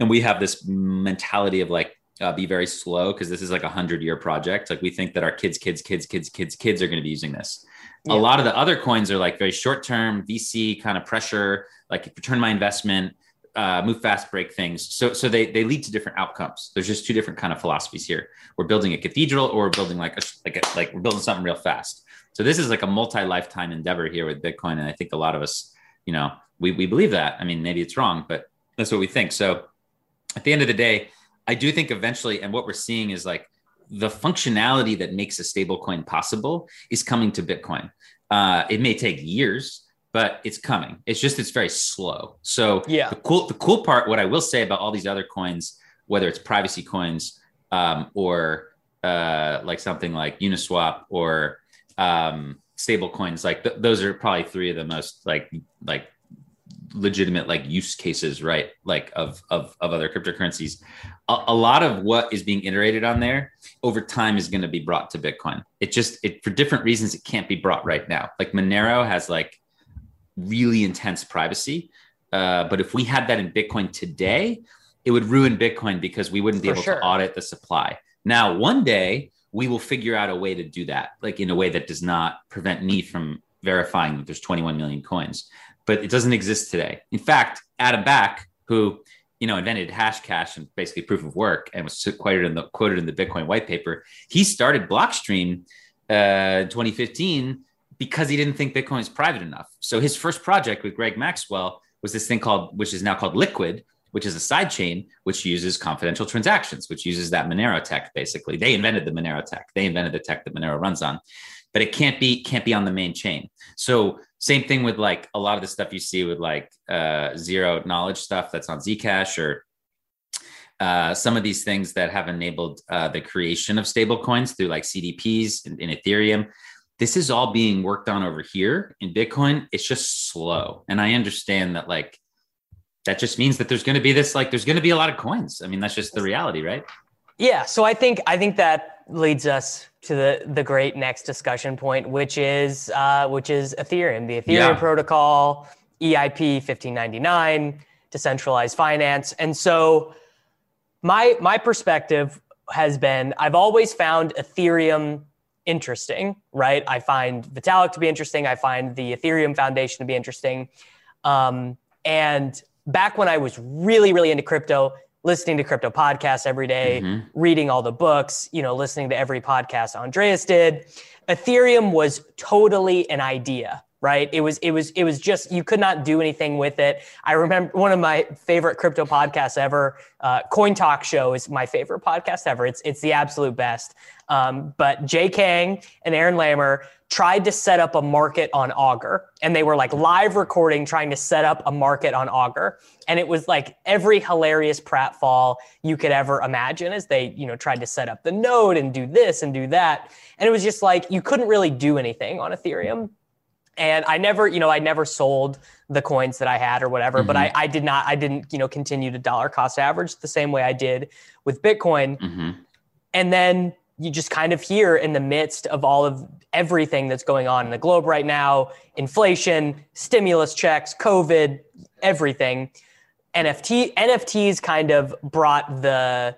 and we have this mentality of like uh, be very slow because this is like a hundred year project like we think that our kids kids kids kids kids kids are going to be using this Yeah. a lot of the other coins are like very short term vc kind of pressure like return my investment uh, move fast, break things. So, so they they lead to different outcomes. There's just two different kind of philosophies here. We're building a cathedral, or we're building like a like a, like we're building something real fast. So this is like a multi lifetime endeavor here with Bitcoin, and I think a lot of us, you know, we we believe that. I mean, maybe it's wrong, but that's what we think. So, at the end of the day, I do think eventually, and what we're seeing is like the functionality that makes a stable coin possible is coming to Bitcoin. Uh, it may take years, but it's coming. It's just it's very slow. So Yeah. the cool the cool part, what I will say about all these other coins, whether it's privacy coins um, or uh, like something like Uniswap or um, stable coins, like th- those are probably three of the most like like legitimate like use cases, right? Like of of of other cryptocurrencies. A, a lot of what is being iterated on there over time is going to be brought to Bitcoin. It just it for different reasons it can't be brought right now. Like Monero has like really intense privacy. Uh, but if we had that in Bitcoin today, it would ruin Bitcoin because we wouldn't be For able sure. to audit the supply. Now, one day we will figure out a way to do that, like in a way that does not prevent me from verifying that there's 21 million coins. But it doesn't exist today. In fact, Adam Back, who you know invented Hashcash and basically proof of work, and was quoted in the quoted in the Bitcoin white paper, he started Blockstream uh, in 2015 because he didn't think Bitcoin was private enough. So his first project with Greg Maxwell was this thing called, which is now called Liquid, which is a side chain which uses confidential transactions, which uses that Monero tech. Basically, they invented the Monero tech. They invented the tech that Monero runs on, but it can't be can't be on the main chain. So same thing with like a lot of the stuff you see with like uh, zero knowledge stuff that's on Zcash or uh, some of these things that have enabled uh, the creation of stable coins through like CDPs in, in Ethereum. This is all being worked on over here in Bitcoin. It's just slow. And I understand that like that just means that there's going to be this like there's going to be a lot of coins. I mean, that's just the reality, right? Yeah, so I think I think that leads us to the the great next discussion point, which is uh, which is Ethereum, the Ethereum Yeah. protocol, EIP 1599, decentralized finance, and so my my perspective has been I've always found Ethereum interesting, right? I find Vitalik to be interesting. I find the Ethereum Foundation to be interesting. Um, and back when I was really, really into crypto, listening to crypto podcasts every day, Mhm. reading all the books, you know, listening to every podcast Andreas did, Ethereum was totally an idea, right? It was it was it was just you could not do anything with it. I remember one of my favorite crypto podcasts ever, uh, Coin Talk Show is my favorite podcast ever. It's it's the absolute best. Um, but Jay Kang and Aaron Lammer tried to set up a market on Augur, and they were like live recording trying to set up a market on Augur, and it was like every hilarious pratfall you could ever imagine as they you know tried to set up the node and do this and do that, and it was just like you couldn't really do anything on Ethereum and I never, you know, I never sold the coins that I had or whatever, mm-hmm. but I, I did not, I didn't, you know, continue to dollar cost average the same way I did with Bitcoin. Mm-hmm. And then you just kind of hear in the midst of all of everything that's going on in the globe right now inflation, stimulus checks, COVID, everything. NFT, NFTs kind of brought the,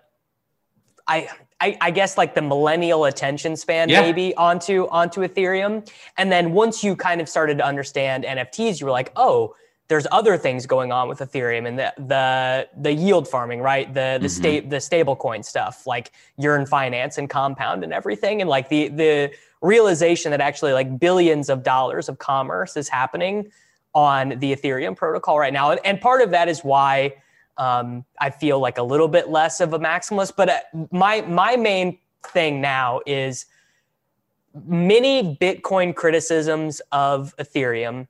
I, I, I, guess like the millennial attention span yeah. maybe onto onto Ethereum. And then once you kind of started to understand NFTs, you were like, oh, there's other things going on with Ethereum and the the the yield farming, right? The the mm-hmm. state the stablecoin stuff, like Yearn Finance and Compound and everything. And like the the realization that actually like billions of dollars of commerce is happening on the Ethereum protocol right now. And, and part of that is why um, I feel like a little bit less of a maximalist. But uh, my my main thing now is many Bitcoin criticisms of Ethereum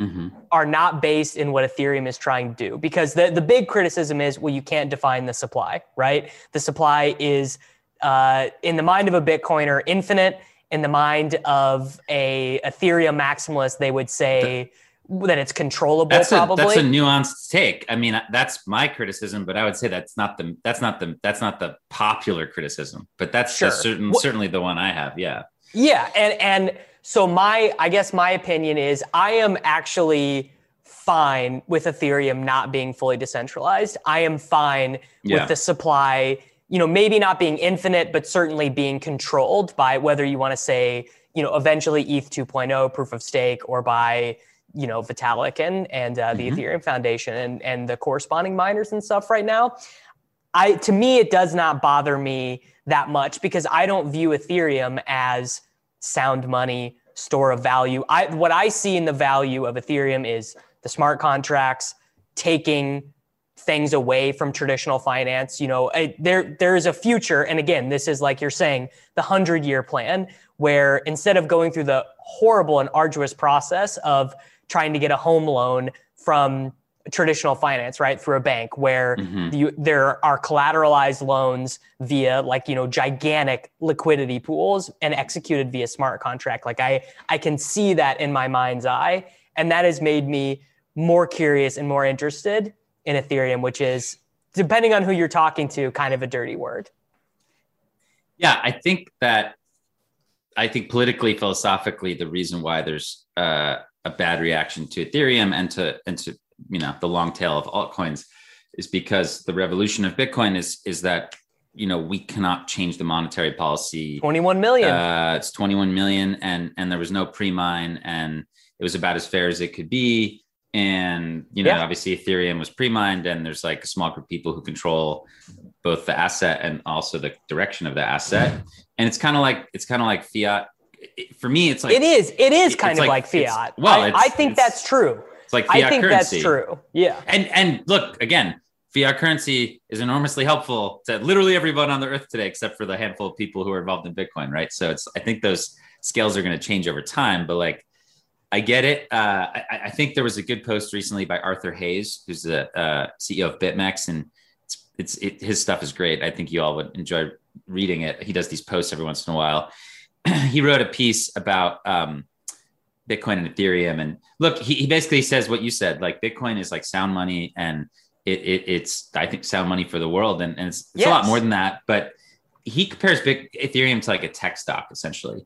mm-hmm. are not based in what Ethereum is trying to do. Because the, the big criticism is, well, you can't define the supply, right? The supply is, uh, in the mind of a Bitcoiner, infinite. In the mind of a Ethereum maximalist, they would say, that it's controllable that's probably a, that's a nuanced take i mean that's my criticism but i would say that's not the that's not the that's not the popular criticism but that's sure. certain, well, certainly the one i have yeah yeah and and so my i guess my opinion is i am actually fine with ethereum not being fully decentralized i am fine yeah. with the supply you know maybe not being infinite but certainly being controlled by whether you want to say you know eventually eth 2.0 proof of stake or by you know Vitalik and and uh, the mm-hmm. Ethereum Foundation and and the corresponding miners and stuff right now. I to me it does not bother me that much because I don't view Ethereum as sound money store of value. I what I see in the value of Ethereum is the smart contracts taking things away from traditional finance. You know, there there is a future, and again, this is like you're saying, the hundred year plan, where instead of going through the horrible and arduous process of trying to get a home loan from traditional finance, right, through a bank where mm-hmm. you, there are collateralized loans via like you know gigantic liquidity pools and executed via smart contract. Like I I can see that in my mind's eye, and that has made me more curious and more interested in Ethereum, which is depending on who you're talking to, kind of a dirty word. Yeah, I think that I think politically, philosophically, the reason why there's uh, a bad reaction to Ethereum and to and to you know the long tail of altcoins is because the revolution of Bitcoin is is that you know we cannot change the monetary policy. 21 million. Uh, it's 21 million and and there was no pre-mine and it was about as fair as it could be. And you know yeah. obviously ethereum was pre-mined and there's like a small group of people who control both the asset and also the direction of the asset. And it's kind of like it's kind of like fiat for me, it's like it is. It is kind of like, like fiat. Well, I, I think that's true. It's like fiat I think currency. that's true. Yeah. And and look again, fiat currency is enormously helpful to literally everyone on the earth today, except for the handful of people who are involved in Bitcoin, right? So it's I think those scales are going to change over time, but like I get it. Uh, I, I, think there was a good post recently by Arthur Hayes, who's the uh, CEO of BitMEX, and it's, it's it, his stuff is great. I think you all would enjoy reading it. He does these posts every once in a while, he wrote a piece about um, Bitcoin and Ethereum. And look, he, he basically says what you said, like Bitcoin is like sound money and it, it it's, I think sound money for the world. And, and it's, it's yes. a lot more than that, but he compares Big Ethereum to like a tech stock essentially.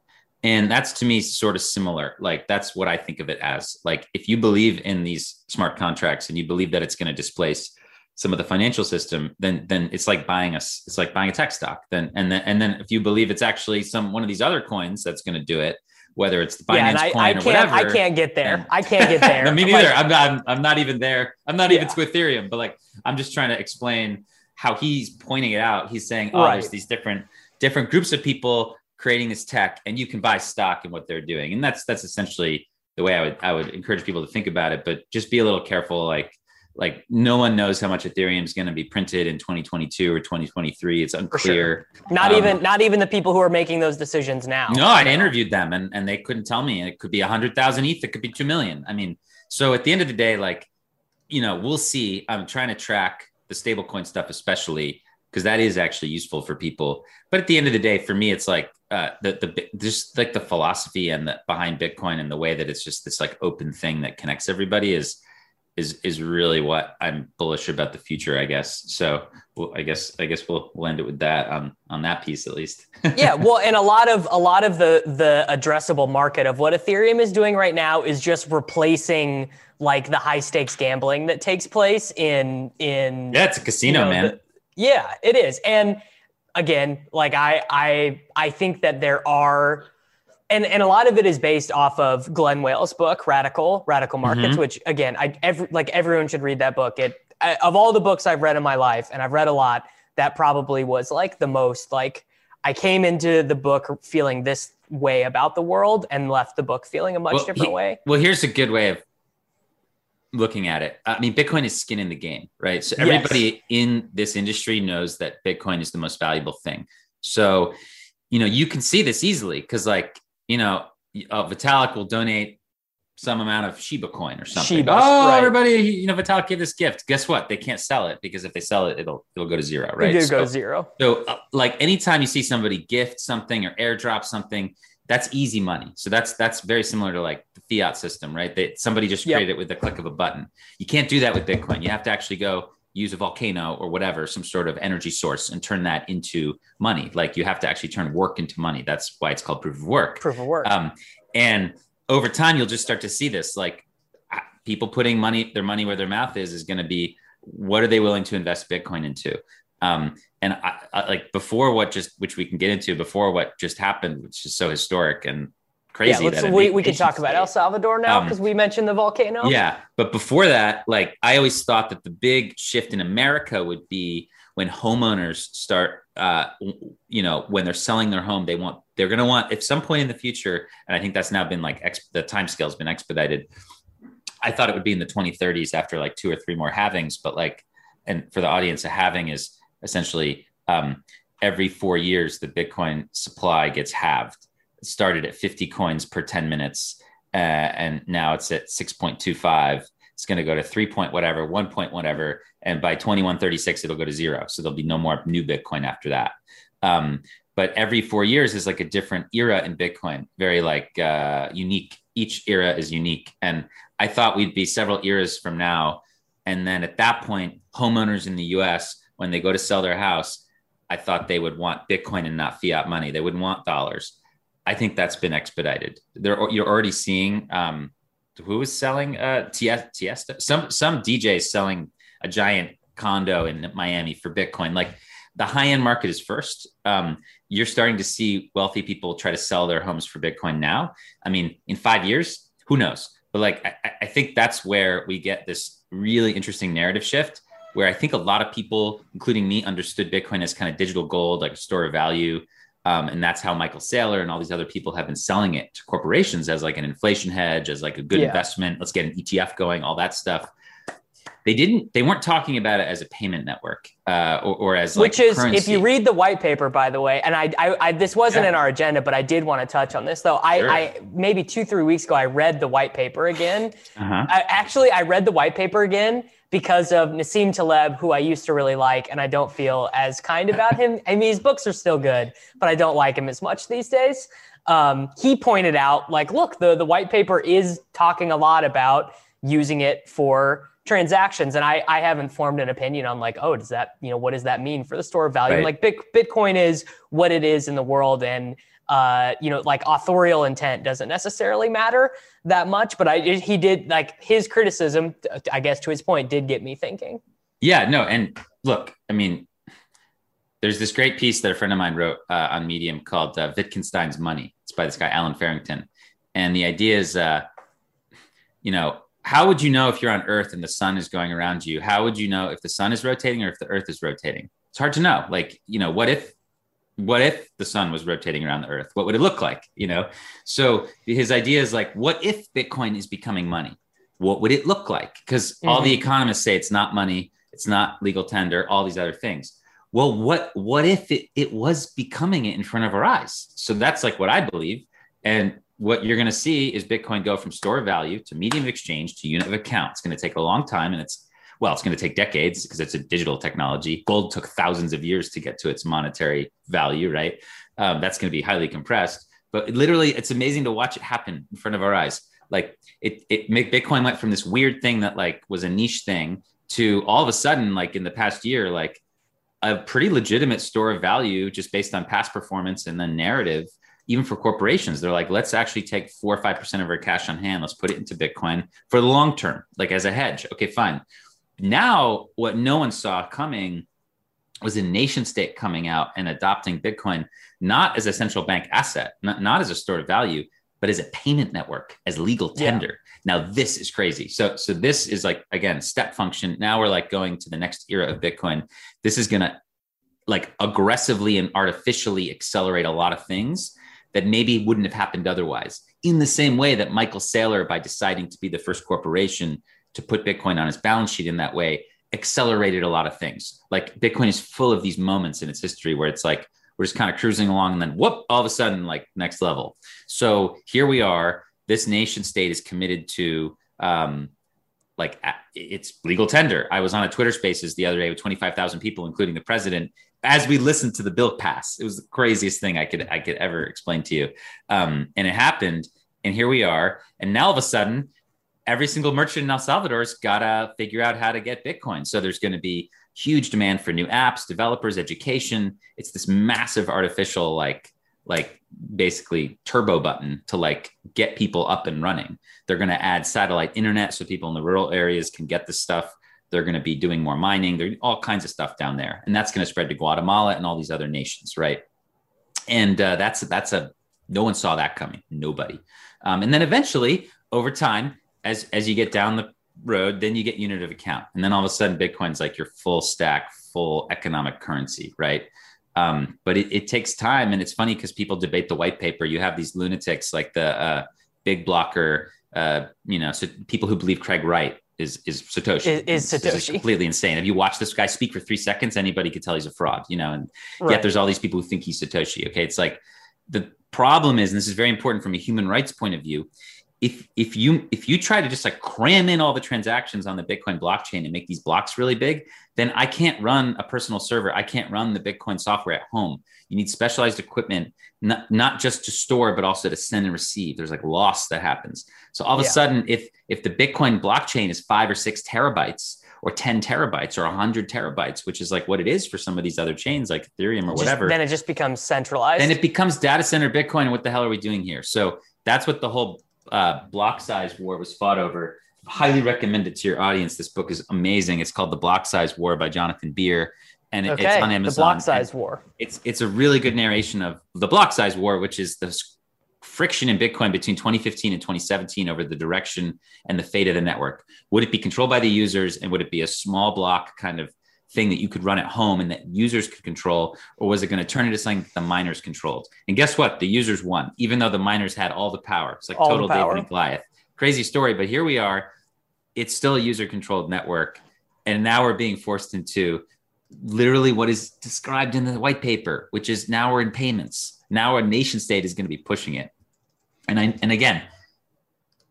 And that's to me sort of similar. Like that's what I think of it as. Like if you believe in these smart contracts and you believe that it's going to displace some of the financial system, then then it's like buying a it's like buying a tech stock. Then and then and then if you believe it's actually some one of these other coins that's going to do it, whether it's the Binance yeah, I, coin I or whatever. I can't get there. And, I can't get there. no, me neither. Like, I'm not. I'm, I'm, not even there. I'm not yeah. even to Ethereum. But like, I'm just trying to explain how he's pointing it out. He's saying, oh, right. there's these different different groups of people creating this tech, and you can buy stock in what they're doing, and that's that's essentially the way I would I would encourage people to think about it. But just be a little careful. Like like no one knows how much Ethereum is going to be printed in 2022 or 2023. It's unclear. Sure. Not um, even not even the people who are making those decisions now. No, I interviewed them and and they couldn't tell me. It could be a hundred thousand ETH. It could be two million. I mean, so at the end of the day, like you know, we'll see. I'm trying to track the stablecoin stuff, especially because that is actually useful for people. But at the end of the day, for me, it's like uh, the the just like the philosophy and the behind Bitcoin and the way that it's just this like open thing that connects everybody is is is really what I'm bullish about the future, I guess. So well, I guess I guess we'll we'll end it with that on on that piece at least. yeah, well, and a lot of a lot of the the addressable market of what Ethereum is doing right now is just replacing like the high stakes gambling that takes place in in yeah, it's a casino, you know, man. The, yeah, it is, and again, like I I I think that there are and and a lot of it is based off of Glen Weyl's book Radical Radical Markets, mm-hmm. which again, I every, like everyone should read that book. It I, of all the books I've read in my life, and I've read a lot, that probably was like the most like I came into the book feeling this way about the world and left the book feeling a much well, different he, way. Well, here's a good way of looking at it. I mean, Bitcoin is skin in the game, right? So everybody yes. in this industry knows that Bitcoin is the most valuable thing. So, you know, you can see this easily because like you know, uh, Vitalik will donate some amount of Shiba coin or something. Shiba, oh, right. everybody, you know, Vitalik gave this gift. Guess what? They can't sell it because if they sell it, it'll it'll go to zero, right? It'll so, go to zero. So, uh, like anytime you see somebody gift something or airdrop something, that's easy money. So that's that's very similar to like the fiat system, right? That somebody just created it with the click of a button. You can't do that with Bitcoin. You have to actually go use a volcano or whatever, some sort of energy source, and turn that into money. Like you have to actually turn work into money. That's why it's called proof of work. Proof of work. Um, and over time, you'll just start to see this. Like people putting money, their money where their mouth is, is going to be what are they willing to invest Bitcoin into? Um, and I, I, like before what just which we can get into before what just happened, which is so historic and crazy. Yeah, we, we can talk about El Salvador now because um, we mentioned the volcano. Yeah. But before that, like I always thought that the big shift in America would be when homeowners start, uh, you know, when they're selling their home, they want, they're going to want, at some point in the future, and I think that's now been like, ex- the time scale has been expedited. I thought it would be in the 2030s after like two or three more halvings, but like, and for the audience, a halving is essentially um, every four years, the Bitcoin supply gets halved started at 50 coins per 10 minutes uh, and now it's at 6.25 it's going to go to 3 point whatever 1 point whatever and by 2136 it'll go to zero. So there'll be no more new bitcoin after that. Um, but every four years is like a different era in bitcoin very like uh, unique. Each era is unique. And i thought we'd be several eras from now. And then at that point homeowners in the us when they go to sell their house i thought they would want bitcoin and not fiat money. They wouldn't want dollars I think that's been expedited. There, you're already seeing um, who is selling uh, Tiesto. Some some DJs selling a giant condo in Miami for Bitcoin. Like the high end market is first. Um, you're starting to see wealthy people try to sell their homes for Bitcoin now. I mean, in five years, who knows? But like, I, I think that's where we get this really interesting narrative shift. Where I think a lot of people, including me, understood Bitcoin as kind of digital gold, like a store of value um, and that's how Michael Saylor and all these other people have been selling it to corporations as like an inflation hedge, as like a good yeah. investment. Let's get an ETF going, all that stuff. They didn't. They weren't talking about it as a payment network, uh, or, or, as like which is currency. if you read the white paper, by the way. And I, I, I this wasn't yeah. in our agenda, but I did want to touch on this though. I, sure. I maybe two, three weeks ago, I read the white paper again. Uh-huh. I, actually, I read the white paper again because of Nassim Taleb, who I used to really like, and I don't feel as kind about him. I mean, his books are still good, but I don't like him as much these days. Um, he pointed out, like, look, the the white paper is talking a lot about using it for transactions, and I I haven't formed an opinion on like, oh, does that you know what does that mean for the store of value? Right. Like, Bitcoin is what it is in the world, and uh, you know, like authorial intent doesn't necessarily matter that much, but I he did like his criticism, I guess to his point, did get me thinking. Yeah, no, and look, I mean, there's this great piece that a friend of mine wrote uh, on Medium called uh, Wittgenstein's Money. It's by this guy Allen Farrington, and the idea is, uh, you know, how would you know if you're on Earth and the sun is going around you? How would you know if the sun is rotating or if the Earth is rotating? It's hard to know. Like, you know, what if what if the sun was rotating around the earth? What would it look like? You know? So his idea is like, what if Bitcoin is becoming money? What would it look like? Because mm-hmm. all the mm-hmm. economists say it's not money, it's not legal tender, all these other things. Well, what what if it, it was becoming it in front of our eyes? So that's like what I believe. And what you're going to see is Bitcoin go from store of value to medium of exchange to unit of account. It's going to take a long time and it's well, it's going to take decades because it's a digital technology. Gold took thousands of years to get to its monetary value, right? Um, that's going to be highly compressed. But literally, it's amazing to watch it happen in front of our eyes. Like it, it Bitcoin went from this weird thing that like was a niche thing to all of a sudden, like in the past year, like a pretty legitimate store of value just based on past performance and then narrative even for corporations, they're like, let's actually take four or five percent of our cash on hand. Let's put it into Bitcoin for the long term, like as a hedge. Okay, fine. Now, what no one saw coming was a nation state coming out and adopting Bitcoin not as a central bank asset, not, not as a store of value, but as a payment network, as legal tender. Yeah. Now, this is crazy. So, so this is like again step function. Now we're like going to the next era of Bitcoin. This is gonna like aggressively and artificially accelerate a lot of things that maybe wouldn't have happened otherwise. In the same way that Michael Saylor, by deciding to be the first corporation to put Bitcoin on his balance sheet in that way accelerated a lot of things. Like Bitcoin is full of these moments in its history where it's like we're just kind of cruising along and then whoop, all of a sudden, like next level. So here we are. This nation state is committed to um, like it's legal tender. I was on a Twitter Spaces the other day with 25,000 people, including the president, as we listened to the bill pass. It was the craziest thing I could I could ever explain to you, um, and it happened. And here we are. And now all of a sudden, every single merchant in El Salvador's got to figure out how to get Bitcoin. So there's going to be huge demand for new apps, developers, education. It's this massive artificial, like, like basically turbo button to like get people up and running. They're going to add satellite internet so people in the rural areas can get the stuff. They're going to be doing more mining. There's all kinds of stuff down there, and that's going to spread to Guatemala and all these other nations, right? And uh, that's that's a no one saw that coming. Nobody. Um, and then eventually, over time, as as you get down the road, then you get unit of account, and then all of a sudden, Bitcoin's like your full stack, full economic currency, right? Um, but it, it, takes time, and it's funny because people debate the white paper. You have these lunatics like the uh, big blocker, uh, you know, so people who believe Craig Wright is is Satoshi. Is, is Satoshi completely insane? If you watch this guy speak for three seconds, anybody could tell he's a fraud, you know. And right. yet there's all these people who think he's Satoshi. Okay, it's like the problem is, and this is very important from a human rights point of view, if if you if you try to just like cram in all the transactions on the bitcoin blockchain and make these blocks really big then i can't run a personal server. I can't run the bitcoin software at home. You need specialized equipment not, not just to store but also to send and receive. There's like loss that happens. So all of yeah. a sudden if if the bitcoin blockchain is five or six terabytes or 10 terabytes or 100 terabytes which is like what it is for some of these other chains like ethereum or just, whatever then it just becomes centralized. then it becomes data center bitcoin what the hell are we doing here? So that's what the whole uh, block size war was fought over. Highly recommend it to your audience. This book is amazing. It's called The Block Size War by Jonathan Bier. And okay, it's on Amazon. The Block Size War. It's it's a really good narration of the Block Size War, which is the friction in Bitcoin between 2015 and 2017 over the direction and the fate of the network. Would it be controlled by the users, and would it be a small block kind of thing that you could run at home and that users could control, or was it going to turn into something that the miners controlled? And guess what? The users won, even though the miners had all the power. It's like all total David and Goliath. Crazy story, but here we are. It's still a user controlled network. And now we're being forced into literally what is described in the white paper, which is now we're in payments. Now a nation state is going to be pushing it. And I, and again,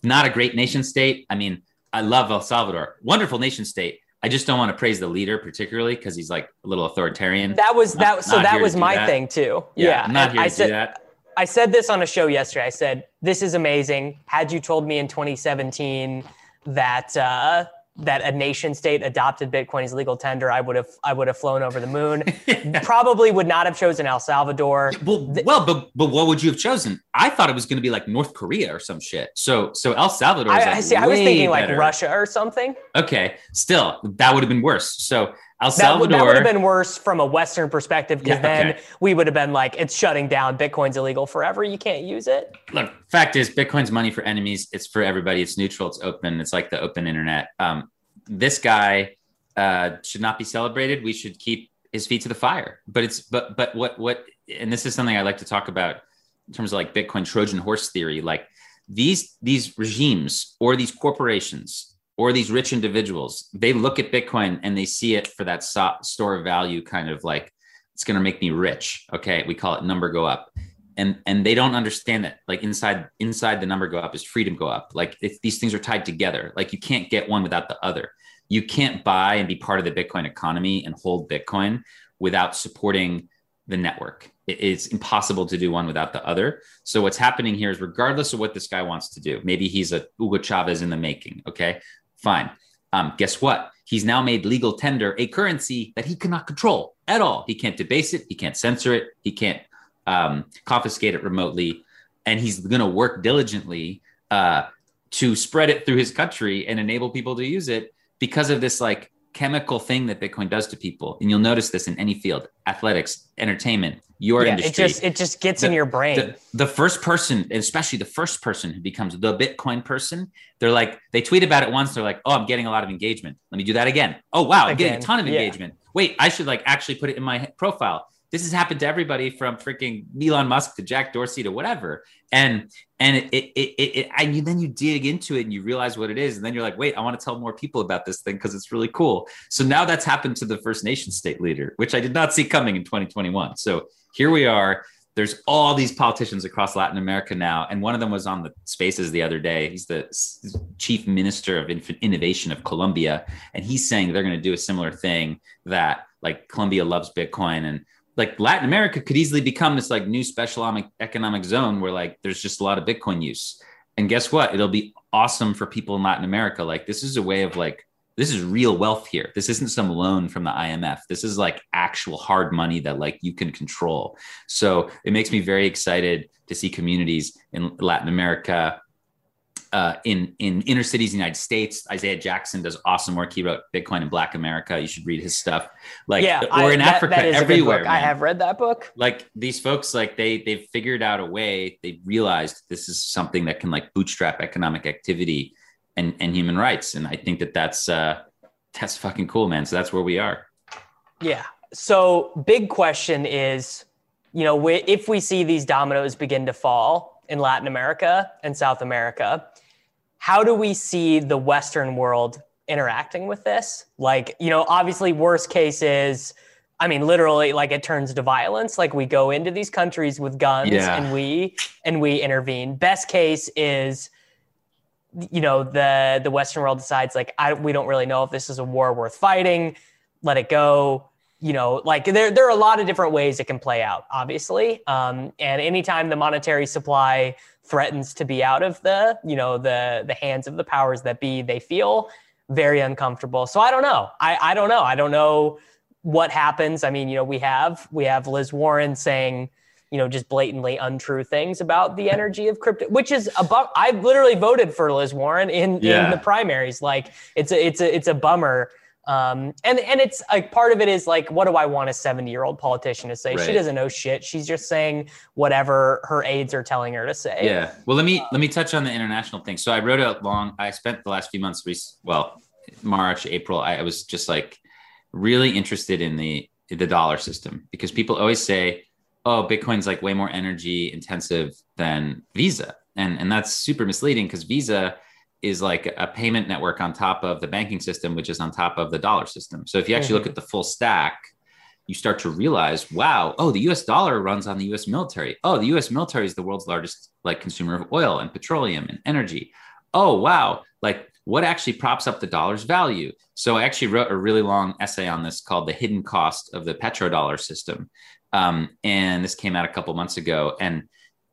not a great nation state. I mean, I love El Salvador, wonderful nation state, I just don't want to praise the leader particularly because he's like a little authoritarian. That was that. Not, so not that was my that. thing too. Yeah, yeah. I'm not here I to said, do that. I said this on a show yesterday. I said this is amazing. Had you told me in 2017 that uh, that a nation state adopted Bitcoin as legal tender, I would have I would have flown over the moon. Probably would not have chosen El Salvador. Well, well, but but what would you have chosen? I thought it was going to be like North Korea or some shit. So so El Salvador. I, like I see. I was thinking like Russia or something. Okay, still that would have been worse. So El Salvador. That, that would have been worse from a Western perspective because yeah, then okay. we would have been like, it's shutting down. Bitcoin's illegal forever. You can't use it. Look, fact is, Bitcoin's money for enemies. It's for everybody. It's neutral. It's open. It's like the open internet. Um, this guy uh, should not be celebrated. We should keep his feet to the fire. But it's but but what what and this is something I like to talk about in terms of like Bitcoin Trojan horse theory, like these these regimes or these corporations or these rich individuals, they look at Bitcoin and they see it for that so- store of value kind of like it's going to make me rich. Okay, we call it number go up. And, and they don't understand that like inside inside the number go up is freedom go up like if these things are tied together like you can't get one without the other you can't buy and be part of the bitcoin economy and hold bitcoin without supporting the network it's impossible to do one without the other. So what's happening here is regardless of what this guy wants to do, maybe he's a Hugo Chavez in the making. Okay, fine. Um, guess what? He's now made legal tender a currency that he cannot control at all. He can't debase it. He can't censor it. He can't um, confiscate it remotely. And he's going to work diligently uh, to spread it through his country and enable people to use it because of this like chemical thing that Bitcoin does to people. And you'll notice this in any field, athletics, entertainment, your yeah, industry. It just it just gets the, in your brain. The, the, first person, especially the first person who becomes the Bitcoin person, they're like, they tweet about it once, they're like, oh, I'm getting a lot of engagement. Let me do that again. Oh wow, I'm getting a ton of engagement. Yeah. Wait, I should like actually put it in my profile this has happened to everybody from freaking Elon Musk to Jack Dorsey to whatever. And and it it it, it and you, then you dig into it and you realize what it is, and then you're like, wait, I want to tell more people about this thing because it's really cool. So now that's happened to the First Nation state leader, which I did not see coming in 2021. So here we are. There's all these politicians across Latin America now, and one of them was on the Spaces the other day. He's the chief minister of innovation of Colombia, and he's saying they're going to do a similar thing that like Colombia loves Bitcoin and like Latin America could easily become this like new special economic zone where like there's just a lot of Bitcoin use. And guess what? It'll be awesome for people in Latin America. Like this is a way of like this is real wealth here. This isn't some loan from the IMF. This is like actual hard money that like you can control. So it makes me very excited to see communities in Latin America uh, in in inner cities in the United States. Isaiah Jackson does awesome work. He wrote Bitcoin in Black America. You should read his stuff. Like, yeah, or I, in that, Africa, that everywhere. I have read that book. Like these folks, like they they've figured out a way. They've realized this is something that can like bootstrap economic activity and and human rights. And I think that that's uh, that's fucking cool, man. So that's where we are. Yeah. So big question is, you know, if we see these dominoes begin to fall in Latin America and South America how do we see the Western world interacting with this? Like, you know, obviously, worst case is, I mean, literally, like it turns to violence. Like we go into these countries with guns yeah. and we and we intervene. Best case is, you know, the the Western world decides like, I we don't really know if this is a war worth fighting. Let it go. You know, like there there are a lot of different ways it can play out. Obviously, um, and anytime the monetary supply threatens to be out of the you know the the hands of the powers that be they feel very uncomfortable. So i don't know. I i don't know. I don't know what happens. I mean you know we have we have liz warren saying you know just blatantly untrue things about the energy of crypto which is a bu- i literally voted for liz warren in yeah. in the primaries. Like it's a it's a it's a bummer um, and and it's like part of it is like, what do I want a 70 year old politician to say? Right. She doesn't know shit. She's just saying whatever her aides are telling her to say. Yeah. Well, let me let me touch on the international thing. So I wrote a long. I spent the last few months, well, March, April. I was just like really interested in the the dollar system because people always say, "Oh, Bitcoin's like way more energy intensive than Visa," and and that's super misleading because Visa is like a payment network on top of the banking system, which is on top of the dollar system. So if you actually mm-hmm. look at the full stack, you start to realize, wow, oh, the US dollar runs on the US military. Oh, the US military is the world's largest like consumer of oil and petroleum and energy. Oh, wow. Like what actually props up the dollar's value? So I actually wrote a really long essay on this called The Hidden Cost of the Petrodollar System. Um, and this came out a couple months ago. And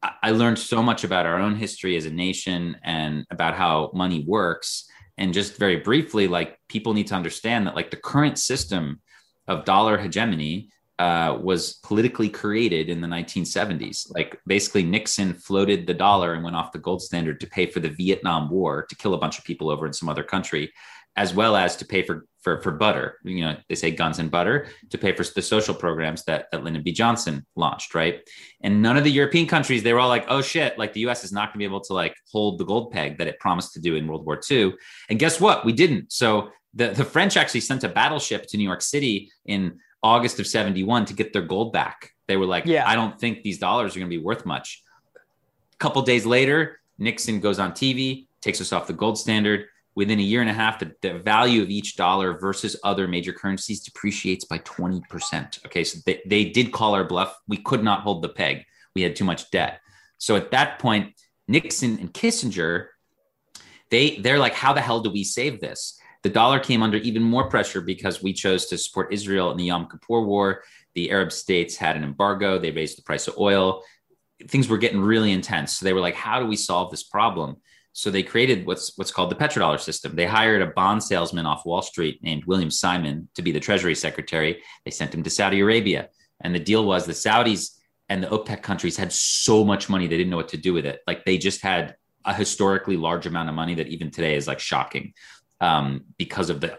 I learned so much about our own history as a nation and about how money works. And just very briefly, like people need to understand that like the current system of dollar hegemony uh, was politically created in the 1970s. Like basically, Nixon floated the dollar and went off the gold standard to pay for the Vietnam War to kill a bunch of people over in some other country, as well as to pay for for, for butter. You know, they say guns and butter to pay for the social programs that, that Lyndon B. Johnson launched, right? And none of the European countries, they were all like, oh shit, like the US is not gonna be able to like hold the gold peg that it promised to do in World War II. And guess what? We didn't. So the, the French actually sent a battleship to New York City in August of 71 to get their gold back They were like, yeah. I don't think these dollars are going to be worth much. A couple days later, Nixon goes on TV, takes us off the gold standard. Within a year and a half, the, the value of each dollar versus other major currencies depreciates by 20%. Okay, so they, they did call our bluff. We could not hold the peg. We had too much debt. So at that point, Nixon and Kissinger, they they're like, how the hell do we save this? The dollar came under even more pressure because we chose to support Israel in the Yom Kippur War. The Arab states had an embargo. They raised the price of oil. Things were getting really intense. So they were like, how do we solve this problem? So they created what's what's called the petrodollar system. They hired a bond salesman off Wall Street named William Simon to be the Treasury Secretary. They sent him to Saudi Arabia, and the deal was the Saudis and the OPEC countries had so much money they didn't know what to do with it. Like they just had a historically large amount of money that even today is like shocking um, because of the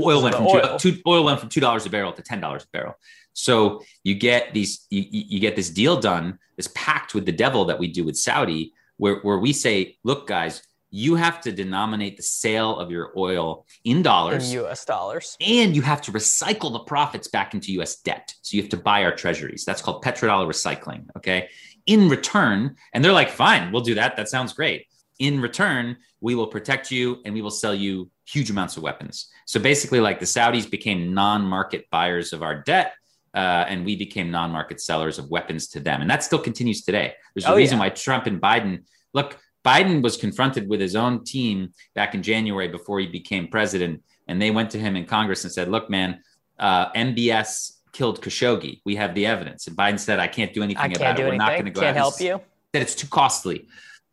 oil went from oil. Two, two, oil went from two dollars a barrel to ten dollars a barrel. So you get these you, you get this deal done, this pact with the devil that we do with Saudi, where where we say, look, guys, you have to denominate the sale of your oil in dollars, in U.S. dollars, and you have to recycle the profits back into U.S. debt. So you have to buy our treasuries. That's called petrodollar recycling. Okay. In return, and they're like, fine, we'll do that. That sounds great. In return, we will protect you and we will sell you huge amounts of weapons. So basically, like the Saudis became non-market buyers of our debt. Uh, and we became non-market sellers of weapons to them, and that still continues today. There's a oh, reason yeah. why Trump and Biden look Biden was confronted with his own team back in January before he became president, and they went to him in Congress and said, "Look, man, uh, MBS killed Khashoggi. We have the evidence." And Biden said, "I can't do anything can't about it. We're not going to go." Can't help you. That it's too costly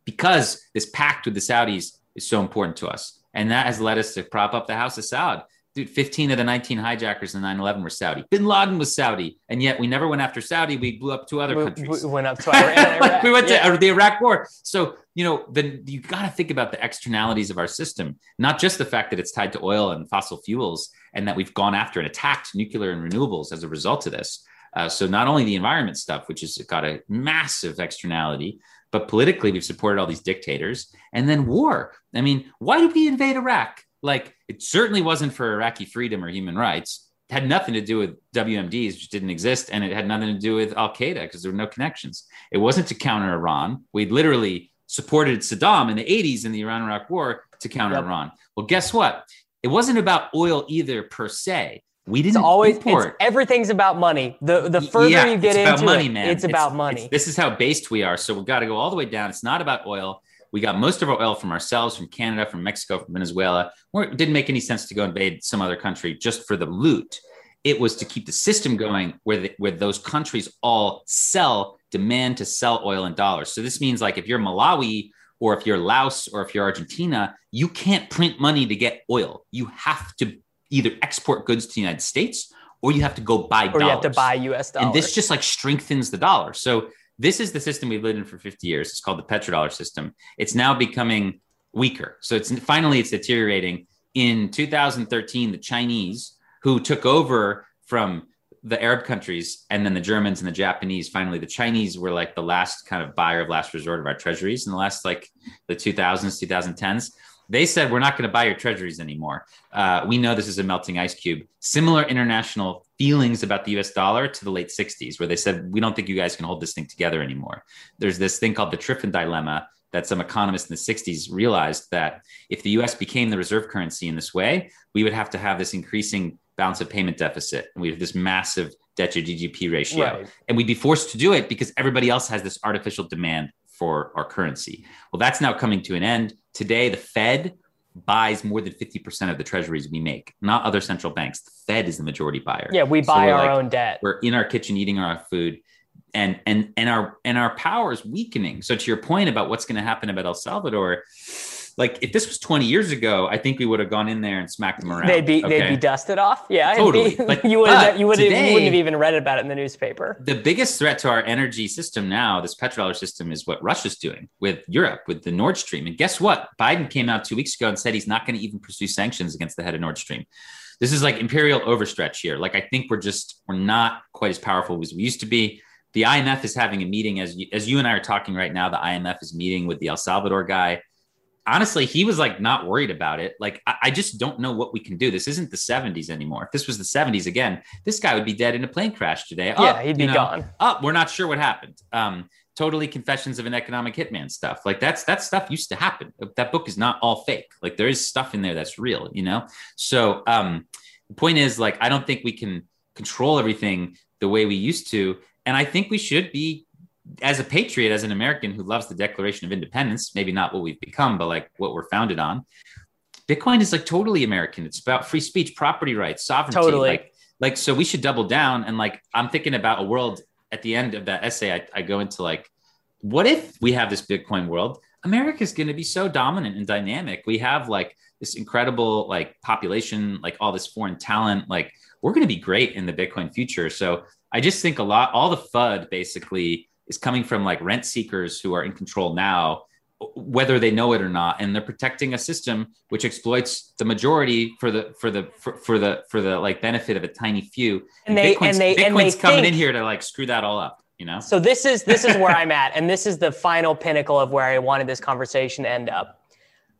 because this pact with the Saudis is so important to us, and that has led us to prop up the House of Saud dude, 15 of the 19 hijackers in 9 11 were Saudi. Bin Laden was Saudi. And yet we never went after Saudi. We blew up two other countries. We went up to Iraq. we went yeah. to the Iraq war. So, you know, then you got to think about the externalities of our system, not just the fact that it's tied to oil and fossil fuels and that we've gone after and attacked nuclear and renewables as a result of this. Uh, so, not only the environment stuff, which has got a massive externality, but politically, we've supported all these dictators. And then war. I mean, why did we invade Iraq? Like it certainly wasn't for Iraqi freedom or human rights. It had nothing to do with WMDs, which didn't exist, and it had nothing to do with Al Qaeda because there were no connections. It wasn't to counter Iran. We literally supported Saddam in the 80s in the Iran Iraq War to counter yep. Iran. Well, guess what? It wasn't about oil either per se. We didn't it's always import. It's, everything's about money. The the further yeah, you get into money, it, man. it's, it's about money. It's, this is how based we are. So we've got to go all the way down. It's not about oil. We got most of our oil from ourselves, from Canada, from Mexico, from Venezuela. it didn't make any sense to go invade some other country just for the loot. It was to keep the system going where, the, where those countries all sell, demand to sell oil in dollars. So this means like if you're Malawi or if you're Laos or if you're Argentina, you can't print money to get oil. You have to either export goods to the United States or you have to go buy or dollars. you have to buy US dollars. And this just like strengthens the dollar. So this is the system we've lived in for 50 years. It's called the petrodollar system. It's now becoming weaker. So it's finally it's deteriorating. In 2013, the Chinese, who took over from the Arab countries and then the Germans and the Japanese, finally the Chinese were like the last kind of buyer of last resort of our treasuries in the last like the 2000s, 2010s. They said, we're not going to buy your treasuries anymore. Uh, we know this is a melting ice cube. Similar international feelings about the US dollar to the late 60s, where they said, we don't think you guys can hold this thing together anymore. There's this thing called the Triffin dilemma that some economists in the 60s realized that if the US became the reserve currency in this way, we would have to have this increasing balance of payment deficit. And we have this massive debt to GDP ratio. Right. And we'd be forced to do it because everybody else has this artificial demand for our currency. Well, that's now coming to an end. Today, the Fed buys more than 50% of the treasuries we make, not other central banks. The Fed is the majority buyer. Yeah, we buy so our like, own debt. We're in our kitchen eating our food and and and our and our power is weakening. So to your point about what's going to happen about El Salvador, like if this was 20 years ago, I think we would have gone in there and smacked them around. They'd be okay? they'd be dusted off. Yeah, totally. Be, like, you would have you would you wouldn't have even read about it in the newspaper. The biggest threat to our energy system now, this petrodollar system, is what Russia's doing with Europe with the Nord Stream. And guess what? Biden came out two weeks ago and said he's not going to even pursue sanctions against the head of Nord Stream. This is like imperial overstretch here. Like I think we're just we're not quite as powerful as we used to be the IMF is having a meeting as you, as you and I are talking right now. The IMF is meeting with the El Salvador guy. Honestly, he was like not worried about it. Like, I, I, just don't know what we can do. This isn't the 70s anymore. If this was the 70s again, this guy would be dead in a plane crash today. Yeah, oh, he'd be know, gone. Oh, we're not sure what happened. Um, totally confessions of an economic hitman stuff. Like that's that stuff used to happen. That book is not all fake. Like there is stuff in there that's real, you know? So um the point is like I don't think we can control everything the way we used to. And I think we should be as a patriot, as an American who loves the Declaration of Independence, maybe not what we've become, but like what we're founded on. Bitcoin is like totally American. It's about free speech, property rights, sovereignty. Totally. Like, like so we should double down. And like I'm thinking about a world at the end of that essay, I, I go into like, what if we have this Bitcoin world? America is going to be so dominant and dynamic. We have like this incredible like population, like all this foreign talent. Like we're going to be great in the Bitcoin future. So I just think a lot, all the FUD basically is coming from like rent seekers who are in control now, whether they know it or not, and they're protecting a system which exploits the majority for the for the for, for the for the like benefit of a tiny few. And, they Bitcoin's, and they Bitcoin's and they coming think, in here to like screw that all up. You know. So this is this is where I'm at, and this is the final pinnacle of where I wanted this conversation to end up.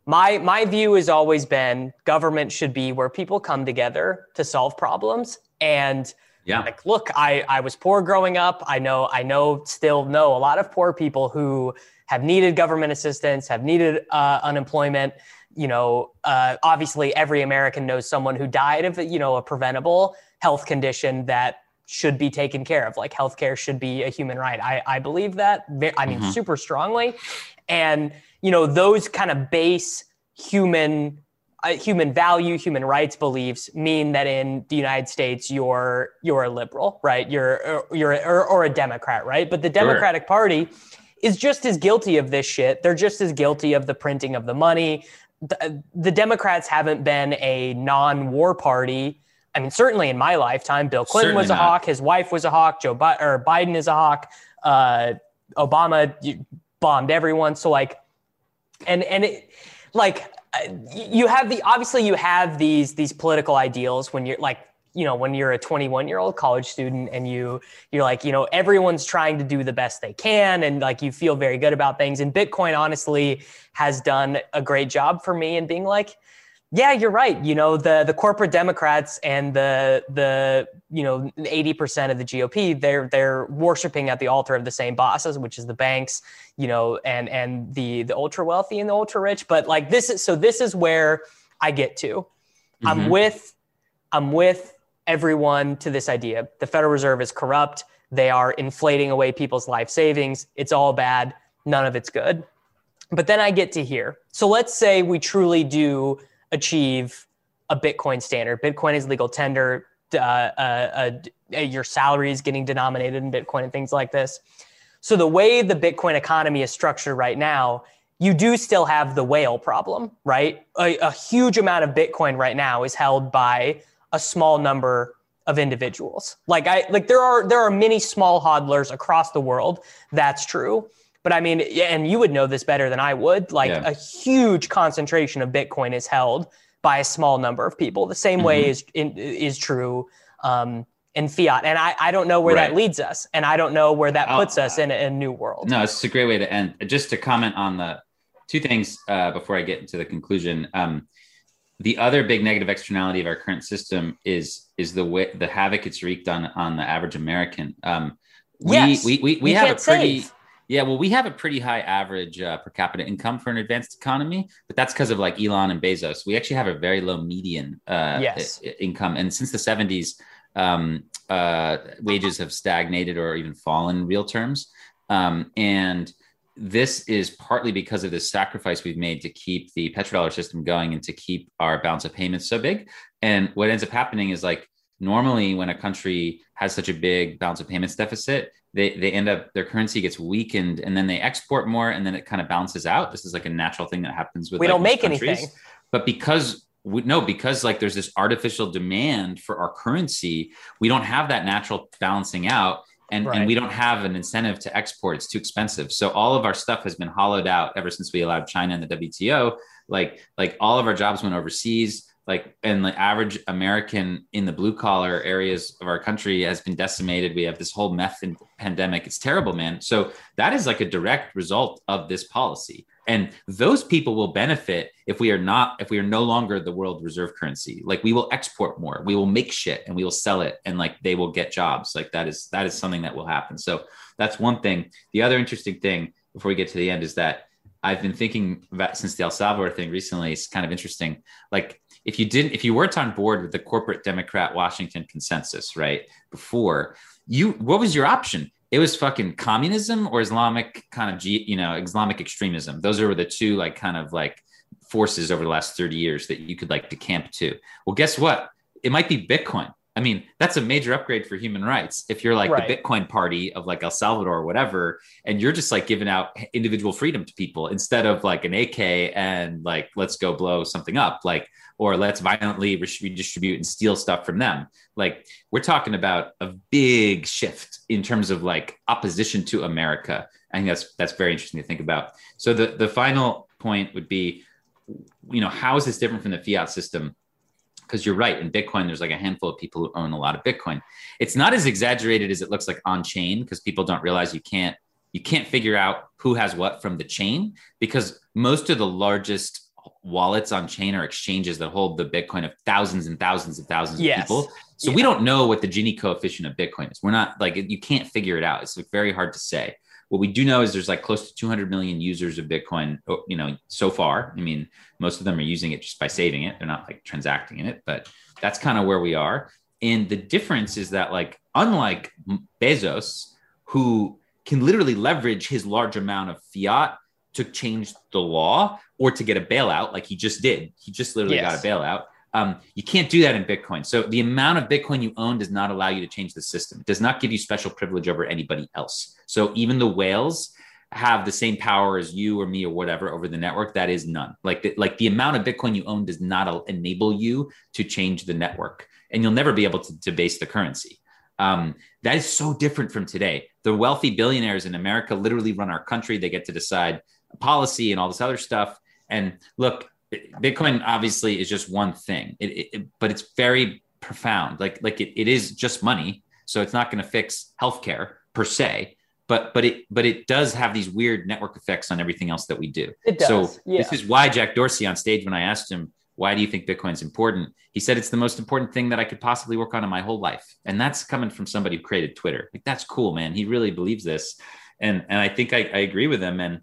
My my view has always been government should be where people come together to solve problems and yeah. Like, look, I, I was poor growing up. I know, I know, still know a lot of poor people who have needed government assistance, have needed uh, unemployment. You know, uh, obviously, every American knows someone who died of, you know, a preventable health condition that should be taken care of. Like healthcare should be a human right. I, I believe that. I mean, mm-hmm. super strongly. And, you know, those kind of base human uh, human value, human rights beliefs mean that in the United States you're you're a liberal, right? You're you're or, or a Democrat, right? But the Democratic sure. Party is just as guilty of this shit. They're just as guilty of the printing of the money. The, the Democrats haven't been a non-war party. I mean, certainly in my lifetime, Bill Clinton certainly was a not. hawk. His wife was a hawk. Joe Bi- or Biden is a hawk. Uh, Obama bombed everyone. So like, and and it, like you have the obviously you have these these political ideals when you're like you know when you're a 21 year old college student and you you're like you know everyone's trying to do the best they can and like you feel very good about things. And bitcoin honestly has done a great job for me in being like yeah, you're right. You know, the the corporate Democrats and the the you know 80% of the GOP, they're they're worshiping at the altar of the same bosses, which is the banks, you know, and and the the ultra wealthy and the ultra rich. But like this is so this is where I get to. Mm-hmm. I'm with I'm with everyone to this idea. The Federal Reserve is corrupt. They are inflating away people's life savings. It's all bad. None of it's good. But then I get to here. So let's say we truly do achieve a Bitcoin standard. Bitcoin is legal tender. Uh, uh, uh, your salary is getting denominated in Bitcoin and things like this. So the way the Bitcoin economy is structured right now, you do still have the whale problem, right? A, a huge amount of Bitcoin right now is held by a small number of individuals. Like I like there are there are many small hodlers across the world. That's true. But I mean, and you would know this better than I would. Like yeah. a huge concentration of Bitcoin is held by a small number of people. The same mm-hmm. way is in, is true um, in fiat. And I, I don't know where right. that leads us, and I don't know where that puts I'll, us in a, a, new world. No, it's a great way to end. Just to comment on the two things uh, before I get into the conclusion. Um, the other big negative externality of our current system is is the way the havoc it's wreaked on on the average American. Um, we, yes, we we we have a pretty save. Yeah, well, we have a pretty high average uh, per capita income for an advanced economy, but that's because of like Elon and Bezos. We actually have a very low median uh, yes. I- income, and since the '70s, um, uh, wages have stagnated or even fallen in real terms. Um, and this is partly because of the sacrifice we've made to keep the petrodollar system going and to keep our balance of payments so big. And what ends up happening is like normally when a country has such a big balance of payments deficit, they they end up their currency gets weakened and then they export more and then it kind of balances out. This is like a natural thing that happens with we like don't make countries. anything. But because we, no, because like there's this artificial demand for our currency, we don't have that natural balancing out. And, right. and we don't have an incentive to export. It's too expensive. So all of our stuff has been hollowed out ever since we allowed China and the WTO. Like like all of our jobs went overseas like and the average american in the blue collar areas of our country has been decimated. We have this whole meth pandemic. It's terrible man. So that is like a direct result of this policy. And those people will benefit if we are not if we are no longer the world reserve currency. Like we will export more. We will make shit and we will sell it and like they will get jobs. Like that is that is something that will happen. So that's one thing. The other interesting thing before we get to the end is that I've been thinking about since the El Salvador thing recently. It's kind of interesting. Like if you didn't, if you weren't on board with the corporate Democrat Washington consensus, right? Before you, what was your option? It was fucking communism or Islamic kind of, you know, Islamic extremism. Those are the two like kind of like forces over the last 30 years that you could like decamp to. Well, guess what? It might be Bitcoin. I mean, that's a major upgrade for human rights. If you're like right. the Bitcoin party of like El Salvador or whatever, and you're just like giving out individual freedom to people instead of like an AK and like, let's go blow something up, like, or let's violently redistribute and steal stuff from them. Like, we're talking about a big shift in terms of like opposition to America. I think that's that's very interesting to think about. So the the final point would be, you know, how is this different from the fiat system? Because you're right in bitcoin there's like a handful of people who own a lot of bitcoin. It's not as exaggerated as it looks like on chain because people don't realize you can't you can't figure out who has what from the chain because most of the largest wallets on chain are exchanges that hold the bitcoin of thousands and thousands and thousands yes. of people. So yeah. we don't know what the gini coefficient of bitcoin is. We're not like you can't figure it out. It's like very hard to say what we do know is there's like close to 200 million users of Bitcoin, oh, you know, so far. I mean, most of them are using it just by saving it. They're not like transacting in it, but that's kind of where we are. And the difference is that, like, unlike Bezos, who can literally leverage his large amount of fiat to change the law or to get a bailout, like he just did, he just literally yes. got a bailout. Um, you can't do that in Bitcoin. So the amount of Bitcoin you own does not allow you to change the system. It does not give you special privilege over anybody else. So even the whales have the same power as you or me or whatever over the network. That is none. Like the, like the amount of Bitcoin you own does not enable you to change the network, and you'll never be able to debase the currency. Um, that is so different from today. The wealthy billionaires in America literally run our country. They get to decide policy and all this other stuff. And look, Bitcoin obviously is just one thing, it, it, but it's very profound. Like like it, it is just money, so it's not going to fix healthcare per se. But but it but it does have these weird network effects on everything else that we do. It does. So yeah. this is why Jack Dorsey on stage when I asked him why do you think Bitcoin's important, he said it's the most important thing that I could possibly work on in my whole life, and that's coming from somebody who created Twitter. Like that's cool, man. He really believes this, and and I think I, I agree with him. And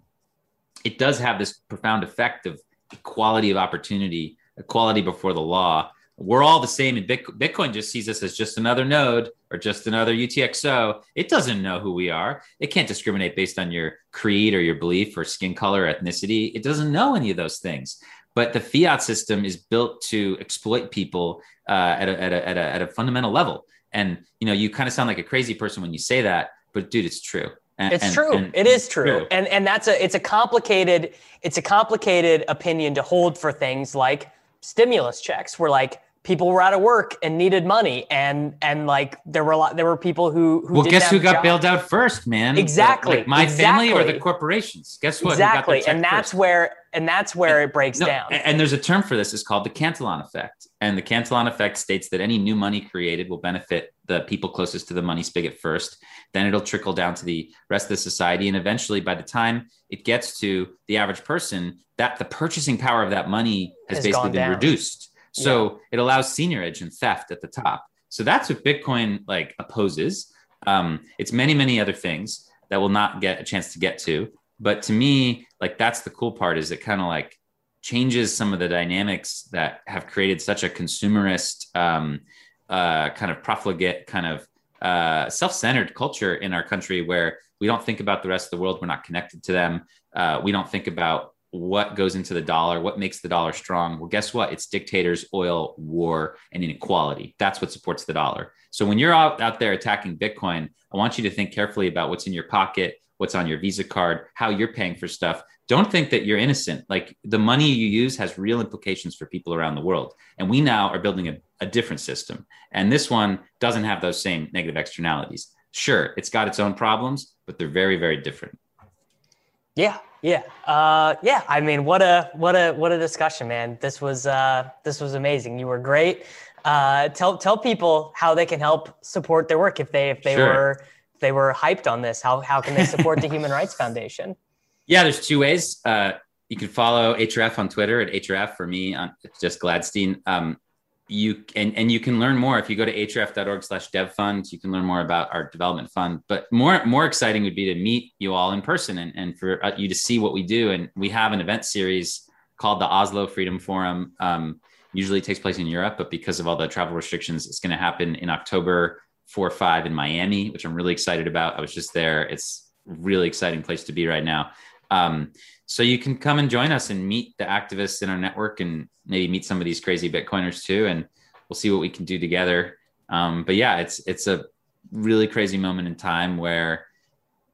it does have this profound effect of equality of opportunity, equality before the law. We're all the same, and Bitcoin just sees us as just another node or just another UTXO. It doesn't know who we are. It can't discriminate based on your creed or your belief or skin color, or ethnicity. It doesn't know any of those things. But the fiat system is built to exploit people uh, at, a, at, a, at, a, at a fundamental level. And you know, you kind of sound like a crazy person when you say that, but dude, it's true. And, it's true. And, it is true. true. And and that's a it's a complicated it's a complicated opinion to hold for things like stimulus checks. Where like people were out of work and needed money and and like there were a lot there were people who, who well guess who got bailed out first man exactly like my exactly. family or the corporations guess what exactly and that's first? where and that's where and, it breaks no, down and there's a term for this it's called the cantillon effect and the cantillon effect states that any new money created will benefit the people closest to the money spigot first then it'll trickle down to the rest of the society and eventually by the time it gets to the average person that the purchasing power of that money has, has basically been down. reduced so yeah. it allows seigniorage and theft at the top. So that's what Bitcoin like opposes. Um, it's many, many other things that will not get a chance to get to. But to me, like that's the cool part is it kind of like changes some of the dynamics that have created such a consumerist um, uh, kind of profligate kind of uh, self-centered culture in our country where we don't think about the rest of the world. We're not connected to them. Uh, we don't think about what goes into the dollar, what makes the dollar strong? Well, guess what? It's dictators, oil, war, and inequality. That's what supports the dollar. So when you're out, out there attacking Bitcoin, I want you to think carefully about what's in your pocket, what's on your Visa card, how you're paying for stuff. Don't think that you're innocent. Like the money you use has real implications for people around the world. And we now are building a, a different system. And this one doesn't have those same negative externalities. Sure, it's got its own problems, but they're very, very different. Yeah, yeah, uh, yeah. I mean, what a what a what a discussion, man. This was uh, this was amazing. You were great. Uh, tell tell people how they can help support their work if they if they sure. were they were hyped on this. How how can they support the Human Rights Foundation? Yeah, there's two ways. Uh, you can follow HRF on Twitter at HRF for me on it's just Gladstein. Um, you and and you can learn more if you go to hrf.org slash dev fund you can learn more about our development fund but more more exciting would be to meet you all in person and, and for uh, you to see what we do and we have an event series called the oslo freedom forum um, usually takes place in europe but because of all the travel restrictions it's going to happen in october 4 or 5 in miami which i'm really excited about i was just there it's really exciting place to be right now um, so you can come and join us and meet the activists in our network and maybe meet some of these crazy Bitcoiners too. And we'll see what we can do together. Um, but yeah, it's, it's a really crazy moment in time where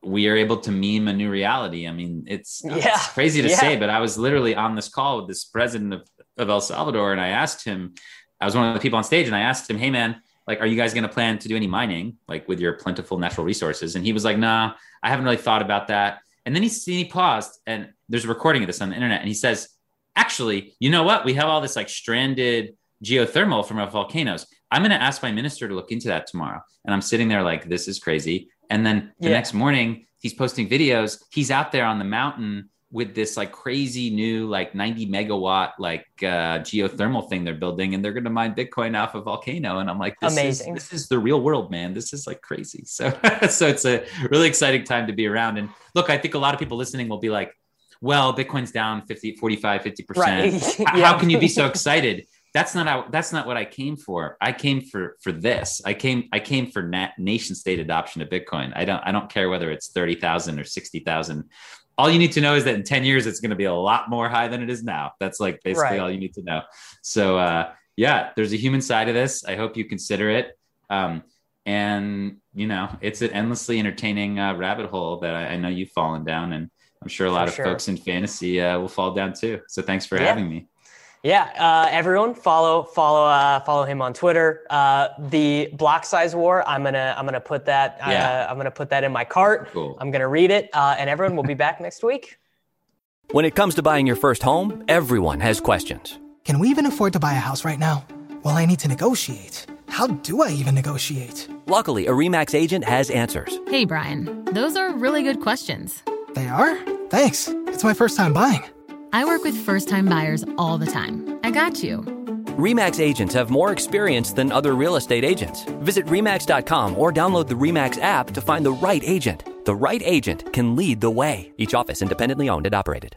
we are able to meme a new reality. I mean, it's, yeah. it's crazy to yeah. say, but I was literally on this call with this president of, of El Salvador and I asked him, I was one of the people on stage and I asked him, Hey man, like, are you guys going to plan to do any mining, like with your plentiful natural resources? And he was like, nah, I haven't really thought about that. And then he, he paused and there's a recording of this on the internet. And he says, actually, you know what? We have all this like stranded geothermal from our volcanoes. I'm going to ask my minister to look into that tomorrow. And I'm sitting there like, this is crazy. And then the yeah. next morning, he's posting videos. He's out there on the mountain with this like crazy new like 90 megawatt like uh, geothermal thing they're building and they're going to mine bitcoin off a volcano. And i'm like this amazing. is, this is the real world man. This is like crazy. So so it's a really exciting time to be around. And look i think a lot of people listening will be like well bitcoin's down 50 45 50% right. yeah. how can you be so excited? That's not how that's not what i came for. I came for for this. I came i came for nat, nation state adoption of bitcoin. I don't i don't care whether it's 30,000 or 60,000 all you need to know is that in 10 years it's going to be a lot more high than it is now that's like basically right. all you need to know so uh, yeah there's a human side of this i hope you consider it um, and you know it's an endlessly entertaining uh, rabbit hole that I, I, know you've fallen down and i'm sure a lot for of sure. folks in fantasy uh, will fall down too so thanks for yeah. having me yeah, uh, everyone follow follow uh, follow him on Twitter. Uh, the block size war. I'm gonna I'm gonna put that. Uh, yeah. I'm gonna put that in my cart. Cool. I'm gonna read it, uh, and everyone will be back next week. When it comes to buying your first home, everyone has questions. Can we even afford to buy a house right now? Well, I need to negotiate. How do I even negotiate? Luckily, a Remax agent has answers. Hey, Brian, those are really good questions. They are. Thanks. It's my first time buying. I work with first time buyers all the time. I got you. REMAX agents have more experience than other real estate agents. Visit REMAX.com or download the REMAX app to find the right agent. The right agent can lead the way. Each office independently owned and operated.